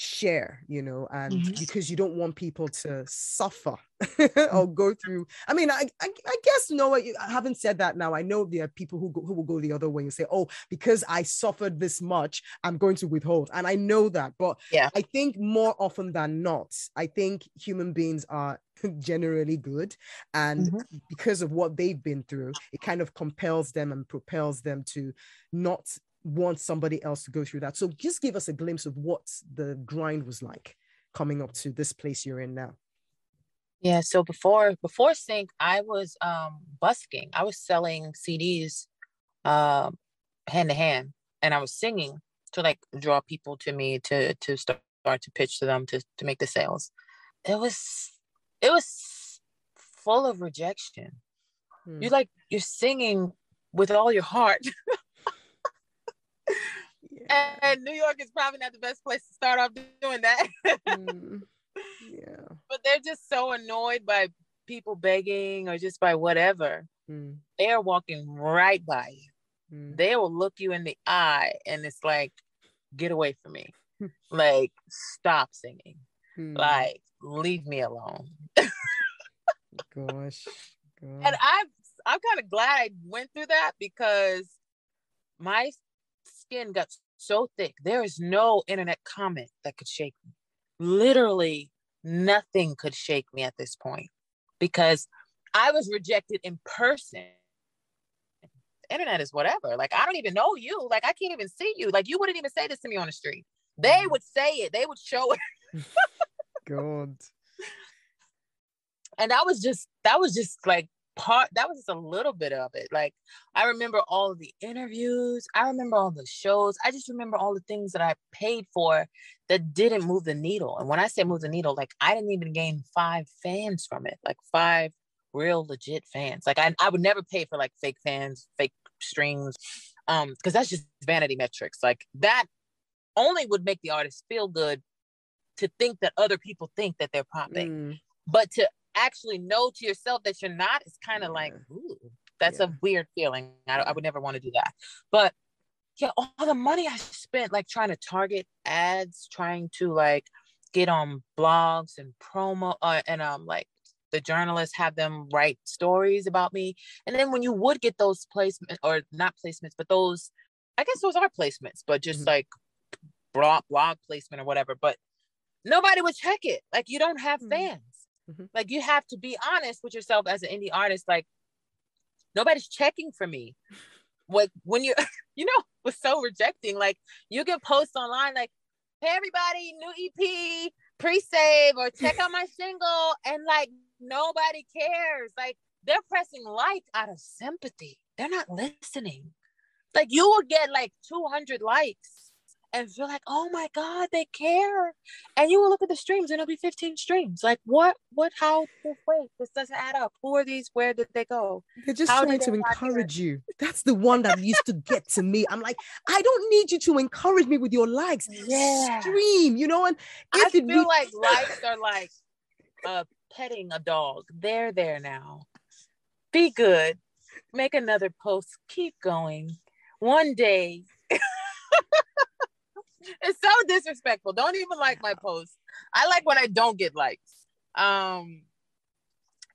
Share, you know, and Mhm. because you don't want people to suffer or go through. I mean, I, I, I guess, you know I haven't said that now. I know there are people who, go, who will go the other way and say, oh, because I suffered this much, I'm going to withhold. And I know that. But Yeah. I think more often than not, I think human beings are generally good. And Mhm. because of what they've been through, it kind of compels them and propels them to not want somebody else to go through that. So just give us a glimpse of what the grind was like coming up to this place you're in now. Yeah, so before before sync, I was um busking. I was selling CDs um hand to hand and I was singing to like draw people to me to to start to pitch to them to to make the sales. It was it was full of rejection. Hmm. You like you're singing with all your heart. And New York is probably not the best place to start off doing that. Mm. Yeah. but they're just so annoyed by people begging or just by whatever. Mm. They are walking right by you. Mm. They will look you in the eye and it's like, get away from me. like, stop singing. Mm. Like, leave me alone. gosh. And. I'm I'm kind of glad I went through that because my skin got so thick. There is no internet comment that could shake me. Literally nothing could shake me at this point because I was rejected in person. The internet is whatever. Like I don't even know you. Like I can't even see you. Like you wouldn't even say this to me on the street. They Mm. would say it. They would show it. God. and that was just that was just like part that was just a little bit of it like i remember all of the interviews i remember all the shows i just remember all the things that i paid for that didn't move the needle and when i say move the needle like i didn't even gain five fans from it like five real legit fans like i, I would never pay for like fake fans fake streams um because that's just vanity metrics like that only would make the artist feel good to think that other people think that they're popping Mm. but to actually know to yourself that you're not is kind of like ooh, that's Yeah. a weird feeling I, I would never want to do that but yeah all the money i spent like trying to target ads trying to like get on blogs and promo uh, and um like the journalists have them write stories about me and then when you would get those placements or not placements but those i guess those are placements but just Mhm. like blog blog placement or whatever but nobody would check it like you don't have Mhm. fans Mhm. like you have to be honest with yourself as an indie artist like nobody's checking for me. What when you you know was so rejecting like you can post online like hey everybody new ep pre-save or check out my single and like nobody cares. Like they're pressing like out of sympathy. They're not listening. Like you will get like 200 likes and feel like oh my god they care and you will look at the streams and it'll be 15 streams like what what how wait this doesn't add up who are these where did they go They're just How trying to encourage you. That's the one that used to get to me. I'm like, I don't need you to encourage me with your likes. Yeah. Stream, you know, and I it feel re- like likes are like uh petting a dog. They're there now. Be good. Make another post. Keep going. One day. it's so disrespectful. Don't even like my post. I like when I don't get likes. Um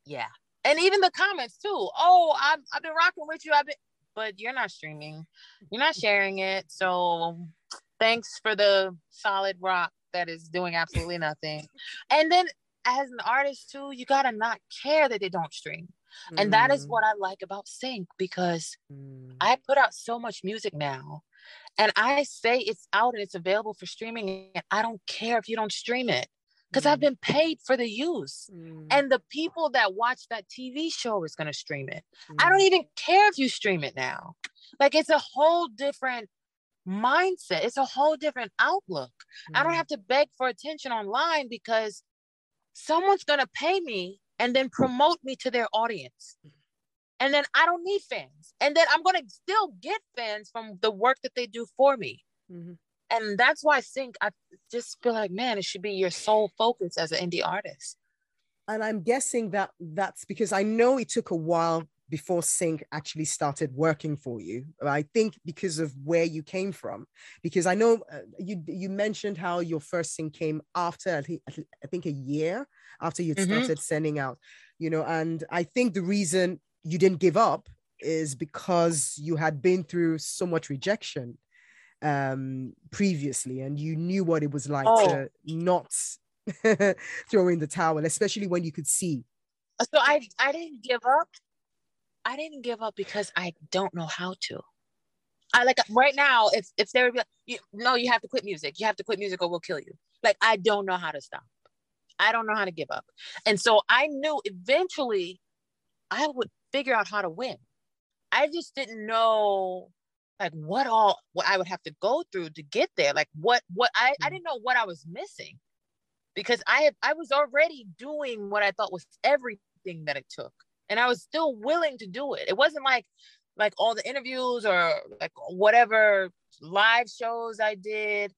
yeah. And even the comments too. Oh, I've, I've been rocking with you. I've been but you're not streaming. You're not sharing it. So thanks for the solid rock that is doing absolutely nothing. And then as an artist too, you gotta not care that they don't stream. And that is Mm, what I like about Sync because mm, I put out so much music now. And I say it's out and it's available for streaming. And I don't care if you don't stream it. Because I've Mm. been paid for the use. mm, And the people that watch that TV show is gonna stream it. I don't mm, even care if you stream it now. Like it's a whole different mindset. It's a whole different outlook. I don't mm, have to beg for attention online because someone's going to pay me and then promote me to their audience. And then I don't need fans. And then I'm going to still get fans from the work that they do for me. mhm. And that's why I think I just feel like, man, it should be your sole focus as an indie artist. And I'm guessing that that's because I know it took a while before Sync actually started working for you. I think because of where you came from, because I know uh, you you mentioned how your first Sync came after I think, a year after you'd Mhm. started sending out, you know. And I think the reason you didn't give up is because you had been through so much rejection um previously and you knew what it was like Oh. to not throw in the towel especially when you could see So I, I didn't give up. I didn't give up because I don't know how to. I like right now, if if they would be like, you, no, you have to quit music. You have to quit music or we'll kill you. Like I don't know how to stop. I don't know how to give up. And so I knew eventually I would figure out how to win. I just didn't know like what all what I would have to go through to get there. Like what what I, I Mm. didn't know what I was missing because I had I was already doing what I thought was everything that it took. And I was still willing to do it. It wasn't like like all the interviews or like whatever live shows I did.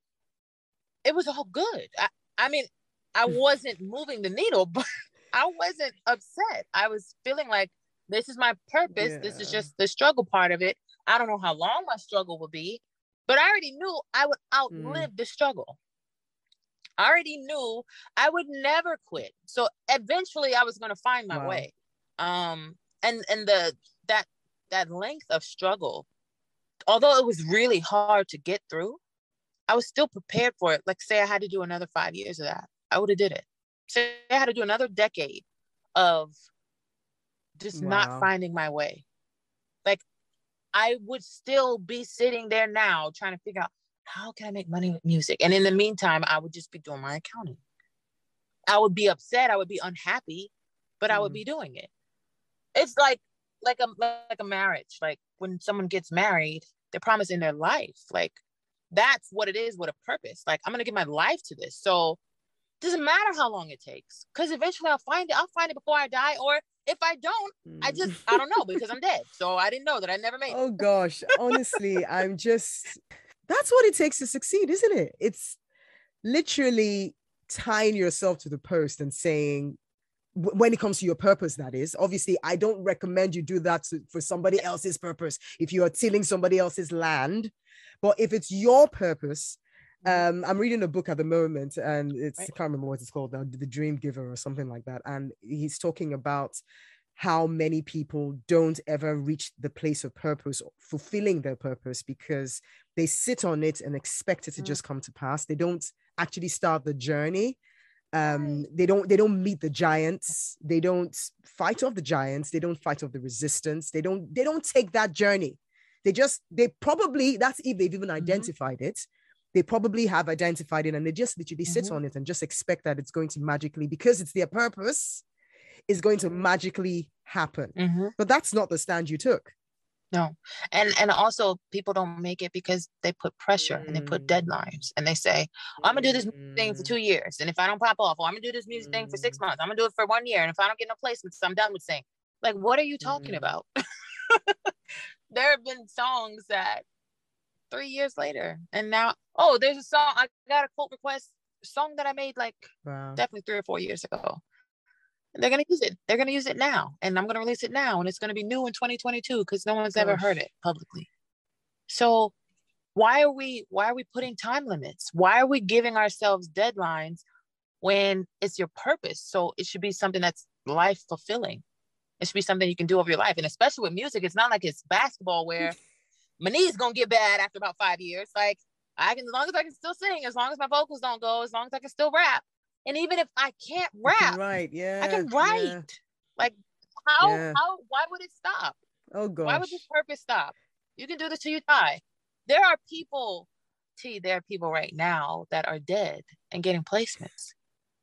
It was all good. I, I mean, I wasn't moving the needle, but I wasn't upset. I was feeling like this is my purpose. This is just the struggle part of it. I don't know how long my struggle will be, but I already knew I would outlive the struggle. I already knew I would never quit. So eventually I was going to find my Wow. way. Um and and the that that length of struggle although it was really hard to get through, I was still prepared for it. Like say I had to do another 5 years of that. I would have did it. Say I had to do another decade of just Wow. not finding my way. Like I would still be sitting there now trying to figure out how can I make money with music? And in the meantime, I would just be doing my accounting. I would be upset, I would be unhappy, but I would Mm. be doing it. It's like like a like a marriage. Like when someone gets married, they're promising their life. Like that's what it is with a purpose. Like I'm gonna give my life to this. So doesn't matter how long it takes, because eventually I'll find it. I'll find it before I die, or if I don't, I Mm. just I don't know because I'm dead. So I didn't know that I never made. it. Oh gosh, honestly, I'm just that's what it takes to succeed, isn't it? It's literally tying yourself to the post and saying when it comes to your purpose that is obviously i don't recommend you do that to- for somebody else's purpose if you are tilling somebody else's land but if it's your purpose um i'm reading a book at the moment and it's i can't remember what it's called now the dream giver or something like that and he's talking about how many people don't ever reach the place of purpose or fulfilling their purpose because they sit on it and expect it to Mm. just come to pass. They don't actually start the journey. Um they don't they don't meet the giants. They don't fight off the giants. They don't fight off the resistance. They don't they don't take that journey. They just they probably that's if they've even identified it they probably have identified it and they just literally sit Mhm. on it and just expect that it's going to magically because it's their purpose is going to magically happen Mhm. but that's not the stand you took No, and and also people don't make it because they put pressure and they put Mm. deadlines and they say I'm gonna do this thing for Mm. two years, and if I don't pop off, or I'm gonna do this music thing for six Mm. months, I'm gonna do it for one year, and if I don't get no placements, I'm done with singing. Like, what are you talking Mm. about? there have been songs that three years later, and now oh, there's a song I got a quote request song that I made like wow definitely three or four years ago. And they're gonna use it. They're gonna use it now, and I'm gonna release it now, and it's gonna be new in 2022 because no one's ever heard it publicly. So why are we why are we putting time limits? Why are we giving ourselves deadlines when it's your purpose? So it should be something that's life fulfilling. It should be something you can do over your life, and especially with music, it's not like it's basketball where my knees gonna get bad after about five years. Like I can, as long as I can still sing, as long as my vocals don't go, as long as I can still rap, and even if I can't rap, right? yeah I can yeah. write. Like how Yeah. how why would it stop? oh gosh Why would this purpose stop? You can do this till you die. There are people, T, there are people right now that are dead and getting placements.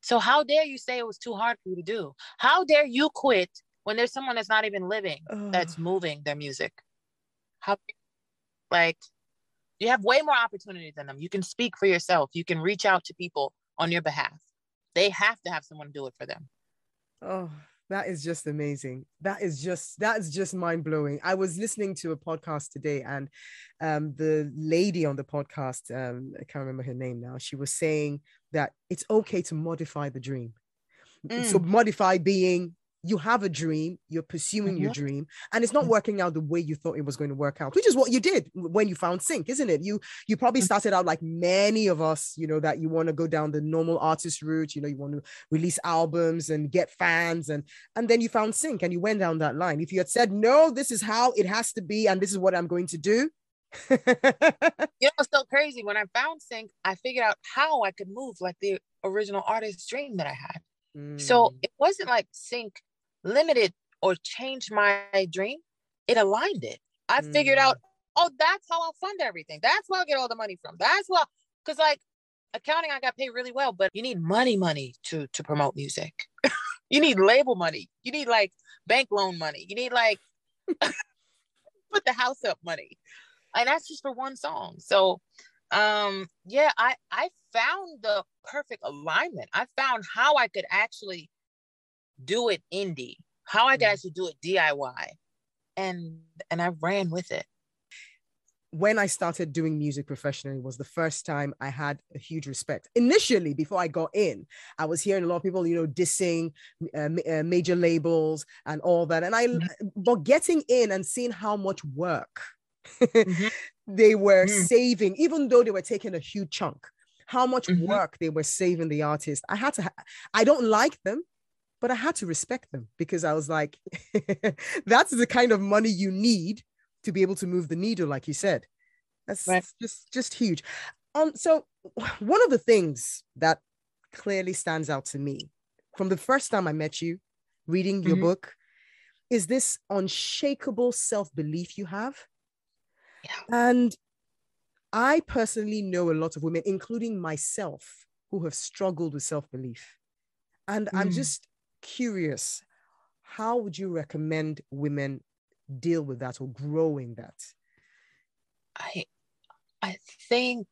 So how dare you say it was too hard for you to do? How dare you quit when there's someone that's not even living that's moving their music? How like you have way more opportunity than them. You can speak for yourself. You can reach out to people on your behalf. They have to have someone do it for them. Oh, that is just amazing. That is just that is just mind blowing. I was listening to a podcast today, and um, the lady on the podcast, um, I can't remember her name now. She was saying that it's okay to modify the dream. So modify being you have a dream, you're pursuing your dream, and it's not Mhm. working out the way you thought it was going to work out, which is what you did when you found sync, isn't it? You you probably Mhm. started out like many of us, you know, that you want to go down the normal artist route, you know, you want to release albums and get fans, and and then you found sync and you went down that line. If you had said, no, this is how it has to be, and this is what I'm going to do. You know, it's so crazy. When I found Sync, I figured out how I could move like the original artist's dream that I had. So Mm, it wasn't like Sync limited or changed my dream. It aligned it. I figured Mm. out, oh, that's how I'll fund everything. That's where I'll get all the money from. That's why, because like accounting I got paid really well, but you need money money to to promote music. you need label money. You need like bank loan money. You need like put the house up money. And that's just for one song. So um yeah, I I found the perfect alignment. I found how I could actually do it indie, how I Mm. actually do it DIY. And and I ran with it. when I started doing music professionally was the first time I had a huge respect. Initially, before I got in, I was hearing a lot of people, you know, dissing uh, uh, major labels and all that. And I, Mhm. but getting in and seeing how much work Mhm. they were Mm. saving, even though they were taking a huge chunk, how much Mhm. work they were saving the artist. I had to, ha- I don't like them. But I had to respect them because I was like, that's the kind of money you need to be able to move the needle, like you said. That's Right. just just huge. Um, so one of the things that clearly stands out to me from the first time I met you, reading your Mhm. book, is this unshakable self-belief you have. Yeah. And I personally know a lot of women, including myself, who have struggled with self-belief. And I'm Mm. just curious, how would you recommend women deal with that or growing that? I I think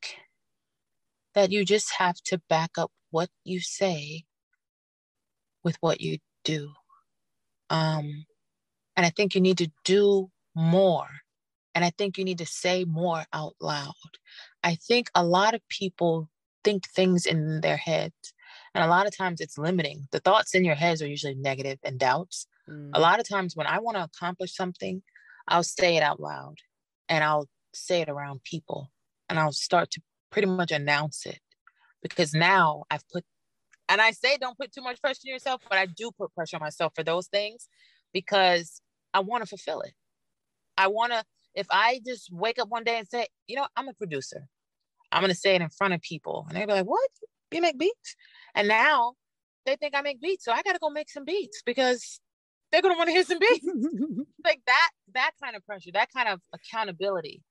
that you just have to back up what you say with what you do. Um and I think you need to do more. And I think you need to say more out loud. I think a lot of people think things in their heads. And a lot of times it's limiting. The thoughts in your heads are usually negative and doubts. Mm, A lot of times when I want to accomplish something, I'll say it out loud and I'll say it around people and I'll start to pretty much announce it because now I've put, and I say don't put too much pressure on yourself, but I do put pressure on myself for those things because I want to fulfill it. I want to, if I just wake up one day and say, you know, I'm a producer, I'm going to say it in front of people and they'll be like, what? You make beats? And now they think I make beats. So I got to go make some beats because they're going to want to hear some beats. Like that that kind of pressure that kind of accountability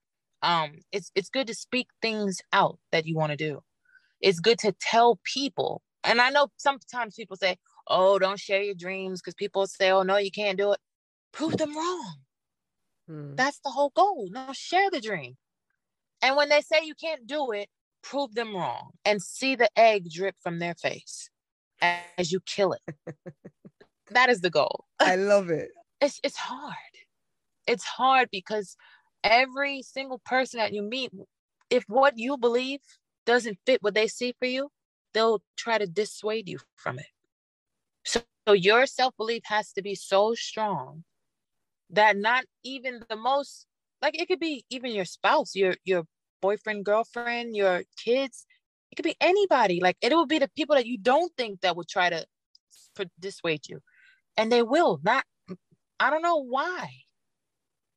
um it's it's good to speak things out that you want to do. It's good to tell people. And i know sometimes people say oh don't share your dreams because people say oh no you can't do it. Prove them wrong. Mm, that's the whole goal. No share the dream. And when they say you can't do it prove them wrong and see the egg drip from their face as you kill it that is the goal I love it. it's it's hard. It's hard because every single person that you meet, if what you believe doesn't fit what they see for you, they'll try to dissuade you from it. So, so your self-belief has to be so strong that not even the most like it could be even your spouse, your your boyfriend, girlfriend, your kids, it could be anybody. Like it will be the people that you don't think that would try to dissuade you. And they will not I don't know why.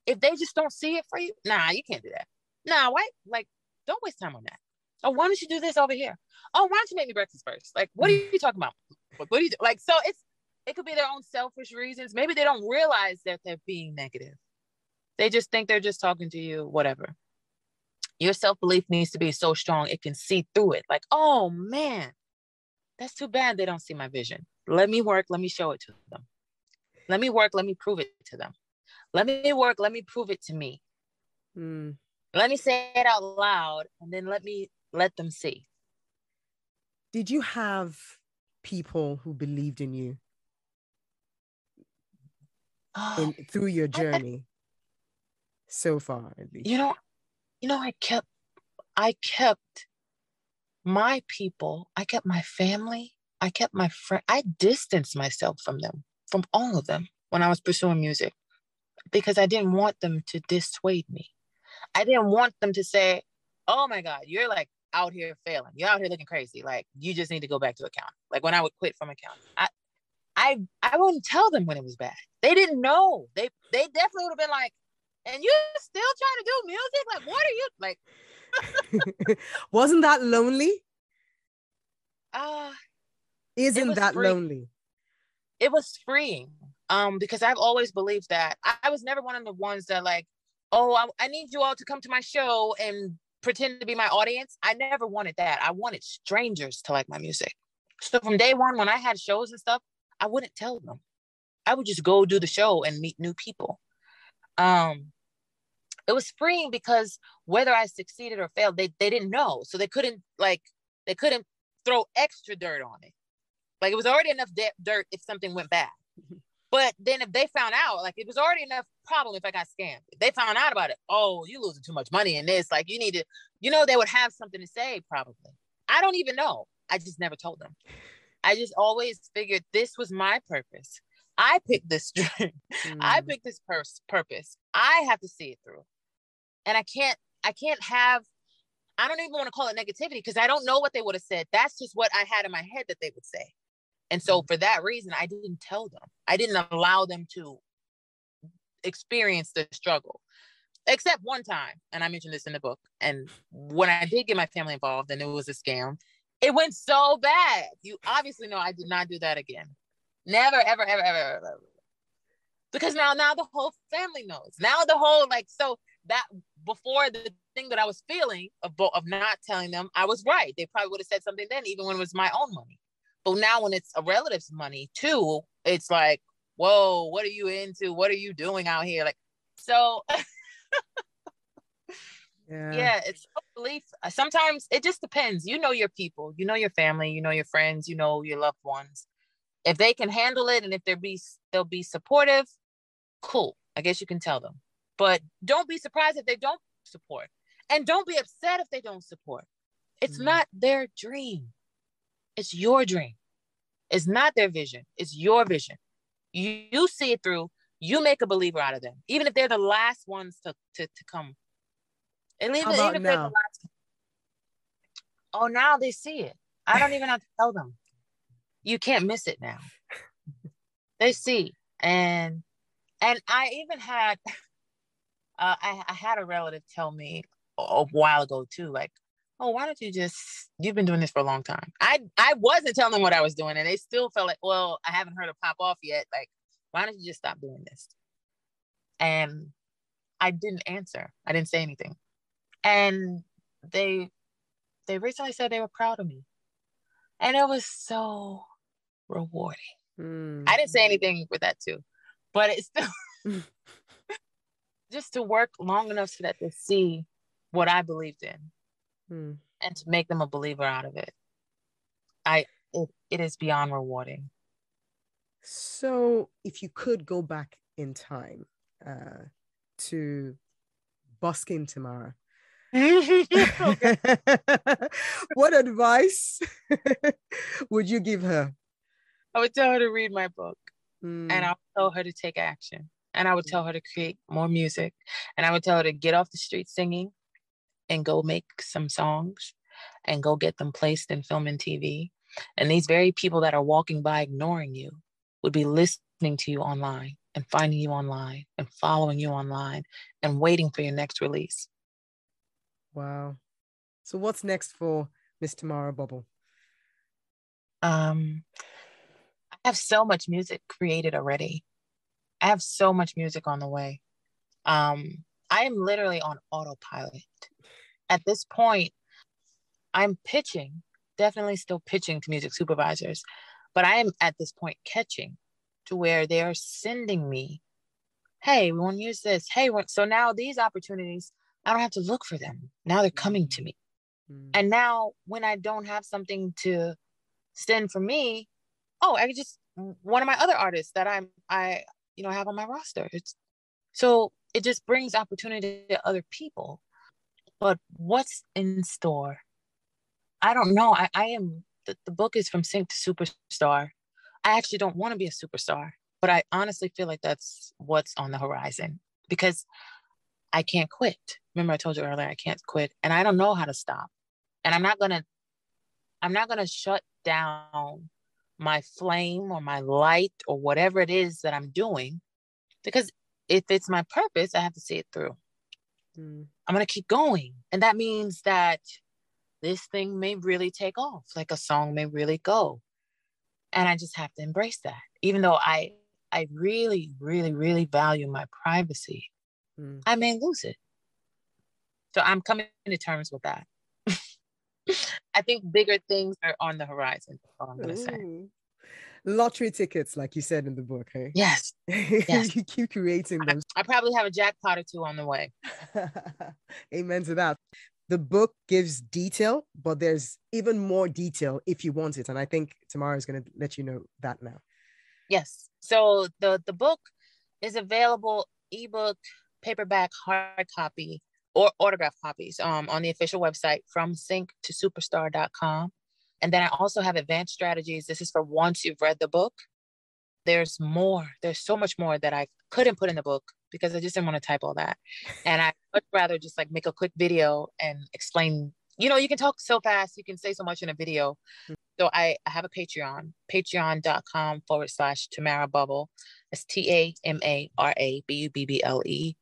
If they just don't see it for you, nah, you can't do that. Nah, why? Like, don't waste time on that. Oh, why don't you do this over here? Oh, why don't you make me breakfast first? Like, what are mm. you talking about? Like, what do you do? Like, so it's it could be their own selfish reasons. Maybe they don't realize that they're being negative. They just think they're just talking to you, whatever. Your self-belief needs to be so strong it can see through it. Like, oh man, that's too bad they don't see my vision. Let me work, let me show it to them. Let me work, let me prove it to them. Let me work, let me prove it to me. Mm, Let me say it out loud and then let me let them see. Did you have people who believed in you in, through your I- I- journey so far, at least? you know, you know, I kept I kept my people, I kept my family, I kept my friend, I distanced myself from them, from all of them when I was pursuing music because I didn't want them to dissuade me. I didn't want them to say, oh my God, you're like out here failing. You're out here looking crazy. Like you just need to go back to accounting. Like when I would quit from accounting, I I I wouldn't tell them when it was bad. They didn't know. They they definitely would have been like, and you still trying to do music? Like, what are you like? Wasn't that lonely? Uh Isn't that free. lonely? it was freeing. Um, because I've always believed that. I, I was never one of the ones that like, oh, I, I need you all to come to my show and pretend to be my audience. I never wanted that. I wanted strangers to like my music. So from day one, when I had shows and stuff, I wouldn't tell them. I would just go do the show and meet new people. Um, it was freeing because whether I succeeded or failed, they they didn't know, so they couldn't like they couldn't throw extra dirt on it. Like it was already enough de- dirt if something went bad. But then if they found out, like it was already enough problem if I got scammed. If they found out about it, oh, you losing too much money in this. Like you need to, you know, they would have something to say probably. I don't even know. I just never told them. I just always figured this was my purpose. I picked this dream. I Mm. picked this pers- purpose. I have to see it through. And I can't, I can't have, I don't even want to call it negativity because I don't know what they would have said. That's just what I had in my head that they would say. And so for that reason, I didn't tell them. I didn't allow them to experience the struggle. Except one time, and I mentioned this in the book. And when I did get my family involved and it was a scam, it went so bad. You obviously know I did not do that again. Never, ever, ever, ever, ever. ever. Because now, now the whole family knows. Now the whole like so that before the thing that I was feeling of of not telling them, I was right. They probably would have said something then, even when it was my own money. But now when it's a relative's money too, it's like, whoa, what are you into? What are you doing out here? Like, so Yeah. yeah it's belief sometimes it just depends you know your people you know your family you know your friends you know your loved ones if they can handle it and if they'll be they'll be supportive cool. I guess you can tell them. But don't be surprised if they don't support. And don't be upset if they don't support. It's Mm. not their dream. It's your dream. It's not their vision. It's your vision. You, you see it through. You make a believer out of them even if they're the last ones to to, to come. And even, even if they're the last. Oh now they see it. I don't even have to tell them you can't miss it now. They see. And and i even had uh, I, I had a relative tell me a, while ago too like oh why don't you just you've been doing this for a long time. I i wasn't telling them what i was doing and they still felt like well i haven't heard it pop off yet. Like why don't you just stop doing this? And i didn't answer. I didn't say anything. And they they recently said they were proud of me. And it was so rewarding Mm. i didn't say anything with that too but it's still just to work long enough so that they see what i believed in Mm. and to make them a believer out of it i it, it is beyond rewarding So, if you could go back in time uh, to busking Tamara, what advice would you give her? I would tell her to read my book Mm, and I would tell her to take action. And I would tell her to create more music. And I would tell her to get off the street singing and go make some songs and go get them placed in film and TV. And these very people that are walking by ignoring you would be listening to you online and finding you online and following you online and waiting for your next release. wow. So, what's next for Miss Tamara Bubble? Um, I have so much music created already. I have so much music on the way. Um, I am literally on autopilot. At this point, I'm pitching, definitely still pitching to music supervisors, but I am at this point catching to where they are sending me, hey, we want to use this. Hey, we want-" so now these opportunities, I don't have to look for them. Now they're coming to me. Mm, And now when I don't have something to send for me, oh, I just one of my other artists that I'm I you know have on my roster. It's so it just brings opportunity to other people. But what's in store? I don't know. I, I am the, the book is from sync to superstar. I actually don't want to be a superstar, but I honestly feel like that's what's on the horizon because I can't quit. Remember I told you earlier I can't quit and I don't know how to stop. And I'm not gonna I'm not gonna shut down my flame or my light or whatever it is that I'm doing because if it's my purpose, I have to see it through. mm, I'm gonna keep going. And that means that this thing may really take off, like a song may really go. And I just have to embrace that. Even though I I really, really, really value my privacy, mm. I may lose it. So I'm coming to terms with that. I think bigger things are on the horizon. I'm gonna say. Lottery tickets, like you said in the book, hey? Yes, Yes. you keep creating them. I probably have a jackpot or two on the way. Amen to that. The book gives detail, but there's even more detail if you want it. And I think Tamara is going to let you know that now. Yes. So the the book is available ebook, paperback, hard copy, or autograph copies um, on the official website from sync to superstar.com. And then I also have advanced strategies. This is for once you've read the book. There's more. There's so much more that I couldn't put in the book because I just didn't want to type all that. And I would rather just like make a quick video and explain. You know, you can talk so fast, you can say so much in a video. So I, I have a Patreon, patreon.com forward slash Tamara Bubble. It's T A M A R A B U B B L E.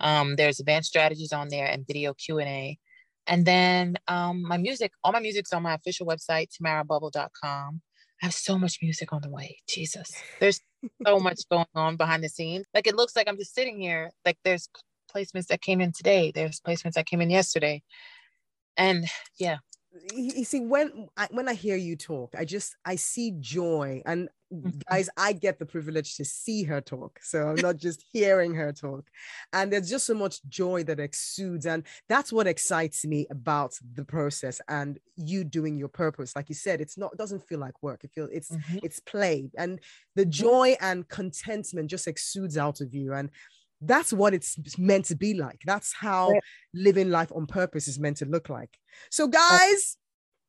Um, there's advanced strategies on there and video Q and A. And then um, my music, all my music's on my official website, tamarabubble.com. I have so much music on the way. Jesus, there's so much going on behind the scenes. Like it looks like I'm just sitting here. Like there's placements that came in today. There's placements that came in yesterday. And yeah, you see when I, when I hear you talk, I just I see joy, and Mhm. guys, I get the privilege to see her talk, so I'm not just hearing her talk, and there's just so much joy that exudes, and that's what excites me about the process and you doing your purpose. Like you said, it's not it doesn't feel like work. It feels it's Mhm. it's play, and the joy and contentment just exudes out of you, and that's what it's meant to be like. That's how Right. living life on purpose is meant to look like. So, guys,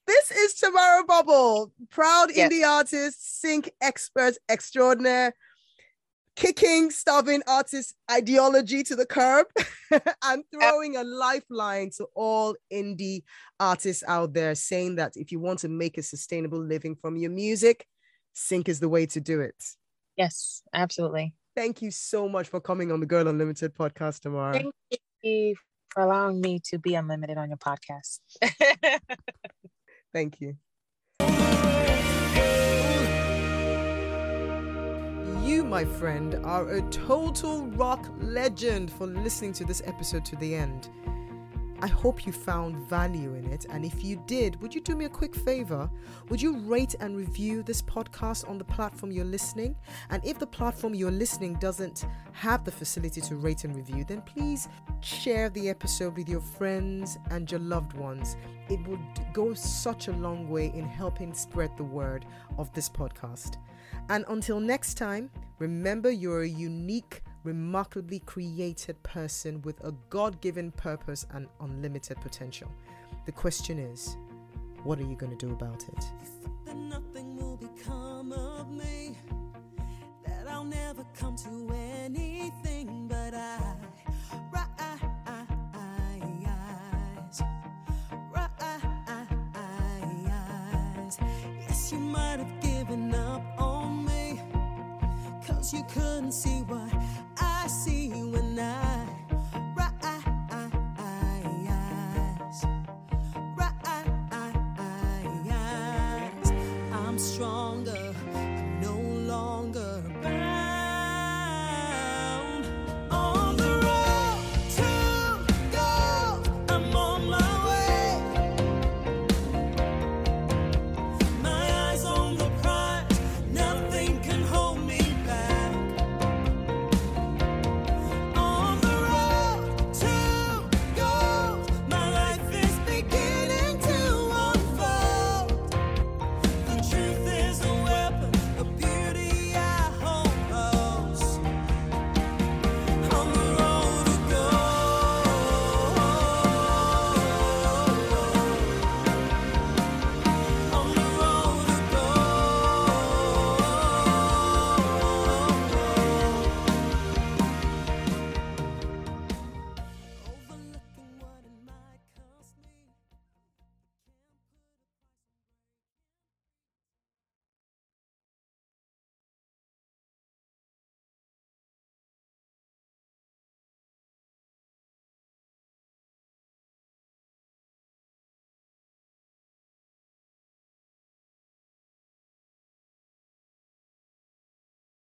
this is Tamara Bubble, proud Yes. indie artist, sync expert extraordinaire, kicking stubborn artist ideology to the curb and throwing a lifeline to all indie artists out there, saying that if you want to make a sustainable living from your music, sync is the way to do it. yes, absolutely. Thank you so much for coming on the Girl Unlimited podcast, Tamara. Thank you for allowing me to be unlimited on your podcast. Thank you. You, my friend, are a total rock legend for listening to this episode to the end. I hope you found value in it. And if you did, would you do me a quick favor? Would you rate and review this podcast on the platform you're listening? And if the platform you're listening doesn't have the facility to rate and review, then please share the episode with your friends and your loved ones. It would go such a long way in helping spread the word of this podcast. And until next time, remember you're a unique, remarkably created person with a God given purpose and unlimited potential. The question is, what are you going to do about it? you couldn't see